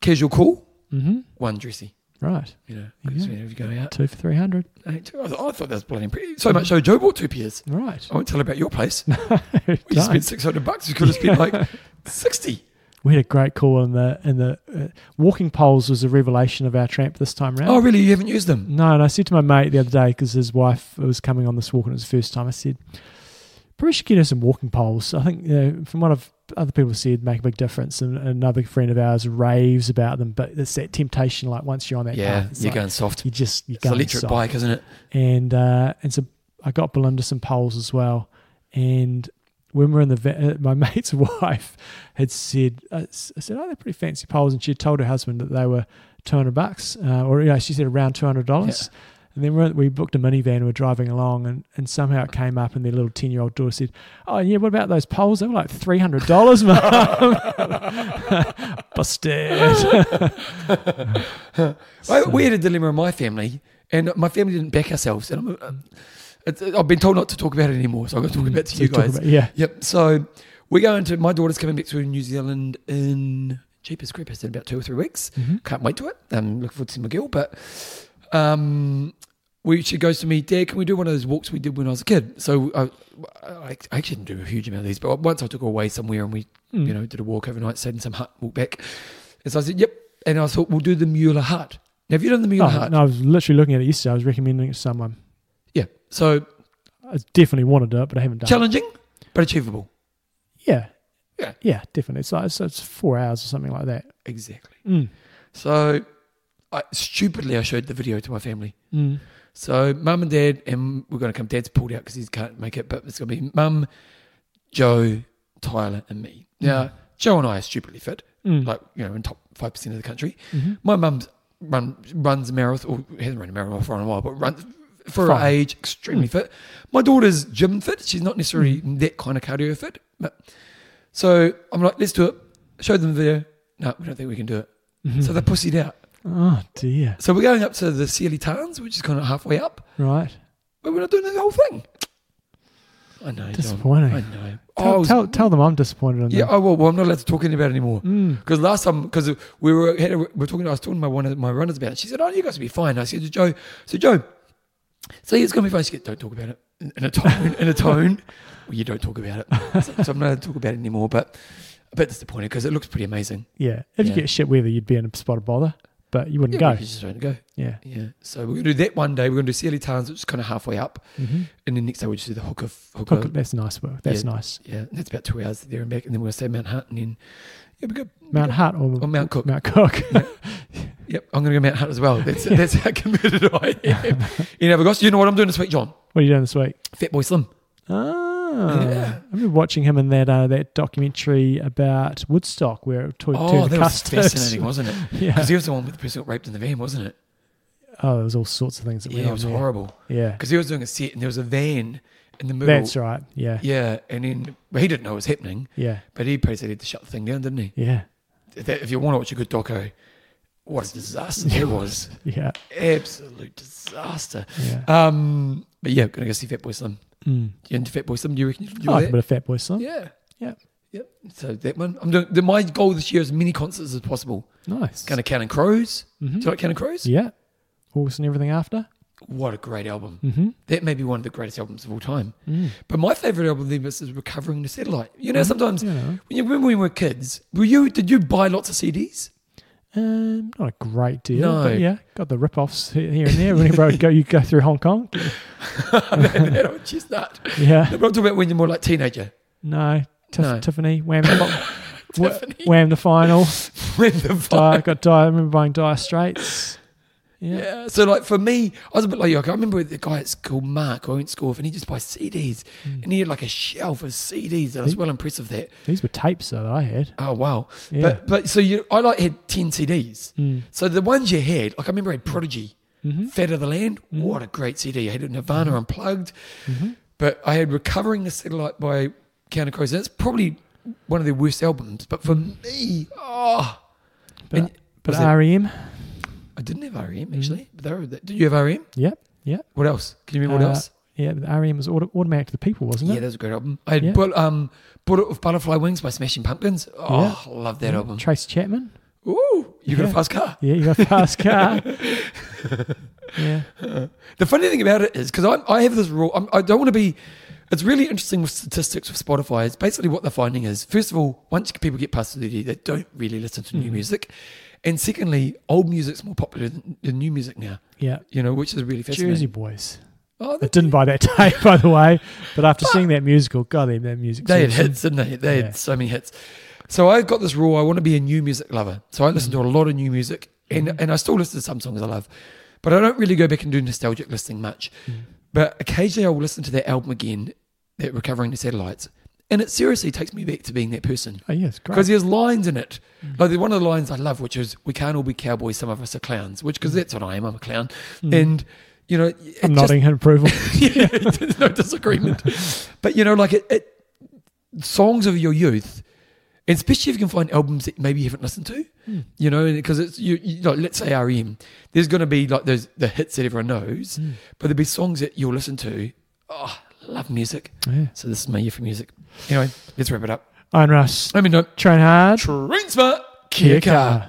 casual cool, hmm one dressy. Right, You know, because Yeah. whenever you go out. two for three hundred. I thought, I thought that was bloody pretty. So much so, Joe bought two pairs. Right. I won't tell her about your place. [LAUGHS] [LAUGHS] We Don't. spent six hundred bucks. You could have spent like [LAUGHS] sixty. We had a great call in the in the uh, walking poles was a revelation of our tramp this time round. Oh, really? You haven't used them? No, and I said to my mate the other day because his wife was coming on this walk and it was the first time. I said, "Probably should get her some walking poles." I think, you know, from what I've other people have said, make a big difference. And another friend of ours raves about them, but it's that temptation. Like once you're on that Yeah, path, you're like going soft. you just you're It's go electric soft. bike, isn't it? and uh, and so I got Belinda some poles as well. And when we were in the va- uh, [LAUGHS] my mate's [LAUGHS] wife had said, I said, "Oh, they're pretty fancy poles," and she had told her husband that they were two hundred bucks, uh, or you know, she said around two hundred dollars. And then we we booked a minivan. We were driving along, and, and somehow it came up, and their little ten year old daughter said, "Oh yeah, what about those poles? They were like three hundred dollars, mum." [LAUGHS] Busted. [LAUGHS] I, we had a dilemma in my family, and my family didn't back ourselves. And I'm, um, I've been told not to talk about it anymore, so I'm going to talk about it to So [LAUGHS] you guys. about- yeah. Yep. So we're going to. My daughter's coming back to New Zealand in Jeepers Creepers in about two or three weeks. Mhm. Can't wait to it. I'm looking forward to see my girl. But um, we she goes to me, Dad. Can we do one of those walks we did when I was a kid? So I, I, I actually didn't do a huge amount of these, but once I took her away somewhere and we, Mm. you know, did a walk overnight, stayed in some hut, walked back. And so I said, Yep. And I thought we'll do the Mueller Hut. Now, have you done the Mueller Oh, Hut? no, I was literally looking at it yesterday. I was recommending it to someone. Yeah. So I definitely want to do it, but I haven't done it. challenging, but achievable. Yeah. Yeah. Yeah, definitely. It's like it's, it's four hours or something like that. Exactly. Mm. So I, stupidly, I showed the video to my family. Mm. So mum and dad, and we're going to come. Dad's pulled out because he can't make it, but it's going to be mum, Joe, Tyler, and me. Now, Joe and I are stupidly fit, Mm. like you know, in top five percent of the country. Mhm. My mum's run runs a marathon, or hasn't run a marathon for a while, but runs for her age extremely fit. My daughter's gym fit. She's not necessarily that kind of cardio fit, but so I'm like, let's do it. Show them the video. No, we don't think we can do it. Mhm. So they pussied out. Oh dear. So we're going up to the Sealy Tarns, which is kind of halfway up, Right. but we're not doing the whole thing. I know. John. Disappointing. I know. Tell, Oh, I was- tell, tell them I'm disappointed in yeah. them. Oh well, well, I'm not allowed to talk anything about it anymore. Mm. Because last time, because we were had a, we were talking, I was talking to my one of my runners about it. She said, "Oh, you guys will be fine." I said to Joe, "So Joe, see, it's gonna be fine." She said, "Don't talk about it in, in a tone, in a tone. [LAUGHS] Well, you don't talk about it, so, so I'm not allowed to talk about it anymore." But a bit disappointed because it looks pretty amazing. Yeah. If Yeah. you get shit weather, you'd be in a spot of bother, but you wouldn't Yeah, go. we just don't go. Yeah. Yeah. So we're gonna do that one day. We're gonna do Sealy Tarns, which is kind of halfway up, Mm-hmm. and then next day we'll just do the Hooker. Hooker. Look, that's nice work. That's Yeah. nice. Yeah, that's about two hours there and back, and then we're gonna stay at Mount Hunt, and then yeah, we go Mount Hutt or, Or Mount Cook. Mount Cook. [LAUGHS] Yep, I'm gonna go Mount Hunt as well. That's that's how committed I am. You know, because you know what I'm doing this week, John. what are you doing this week? Fatboy Slim. Ah, Yeah. I remember watching him in that uh, that documentary about Woodstock, where it took Oh, to that was fascinating, wasn't it? [LAUGHS] yeah. Because he was the one with the person got raped in the van, wasn't it? Oh, there was all sorts of things that Yeah, it was there. horrible. Yeah, Because he was doing a set, and there was a van in the middle. that's right. Yeah, Yeah, and then well, he didn't know it was happening, yeah, but he basically had to shut the thing down, didn't he? yeah, If, that, if you want to watch a good doco, what a disaster that [LAUGHS] was! yeah, Absolute disaster. yeah. Um, but yeah, gonna go see Fatboy Slim. Mm. You into Fatboy Slim? Do you reckon you I like a bit of Fatboy Slim. Yeah. Yeah. Yep. So that one, I'm doing. The, my goal this year is as many concerts as possible. Nice. Going to Counting Crows. Mm-hmm. Do you like Counting Crows? Yeah. August and everything after. What a great album. Mm-hmm. That may be one of the greatest albums of all time. Mm. But my favorite album of is Recovering the Satellite. You know, sometimes You know, when you remember when we were kids, were you did you buy lots of CDs? Um, not a great deal, No. but yeah, got the rip-offs here here and there. Whenever I go, you go through Hong Kong. [LAUGHS] that old chestnut. Yeah. No, but I'm talking about when you're more like teenager. No. Tiff- No. Tiffany. Wham. the fi- wha- Tiffany. Wham the final. [LAUGHS] When the Dire, got dire. I remember buying Dire Straits. Yeah. Yeah. So like for me, I was a bit like you. I remember the guy at school, Mark, who I went to school with, and he just buys CDs, and he had like a shelf of CDs. And I was well impressed with that. These were tapes though that I had. Oh wow. Yeah. But but so you, I like had ten CDs. Mm. So the ones you had, like I remember I had Prodigy, Mm-hmm. Fat of the Land. What a great CD! I had Nirvana Unplugged, Mm-hmm. but I had Recovering the Satellite by Counting Crows. That's probably one of their worst albums. But for me, oh, But, And- but REM. I didn't have REM Mm-hmm. actually. But were, did you have REM? Yep. yeah. What else? Can you remember what Uh, else? Yeah, the REM was auto- automatic to the people, wasn't it? Yeah, that was a great album. I had Yeah. Bull- um, Bullet with Butterfly Wings by Smashing Pumpkins. Oh, I love that Yeah. album. Tracy Chapman. Ooh, you got a fast car. Yeah, you got a fast car. [LAUGHS] yeah. The funny thing about it is because I, I have this rule. I'm, I don't want to be. It's really interesting with statistics with Spotify. It's basically what they're finding is first of all, once people get past thirty, they don't really listen to new music, and secondly, old music's more popular than, than new music now. Yeah. You know, which is really fascinating. Jersey Boys. Oh, I didn't buy that tape, by the way, but after seeing that musical, God, they that music. they had hits, didn't they? They Yeah. had so many hits. So I've got this rule. I want to be a new music lover. So I listen mm. to a lot of new music, and mm. and I still listen to some songs I love, but I don't really go back and do nostalgic listening much. Mm. But occasionally I will listen to that album again, that Recovering the Satellites, and it seriously takes me back to being that person. Oh, it's great. Because there's lines in it. Mm. Like one of the lines I love, which is "We can't all be cowboys. Some of us are clowns." Which, because mm. that's what I am. I'm a clown, mm. and you know, I'm nodding in approval. [LAUGHS] yeah, there's no disagreement. [LAUGHS] but you know, like it, it, songs of your youth, especially if you can find albums that maybe you haven't listened to, hmm. you know, because it's you, you know, let's say REM, there's going to be like those the hits that everyone knows, hmm. but there'll be songs that you'll listen to. Oh, I love music. yeah. So this is my year for music. Anyway, let's wrap it up. Iron Russ. I mean, no, Train hard. train smart, kaha. kaha.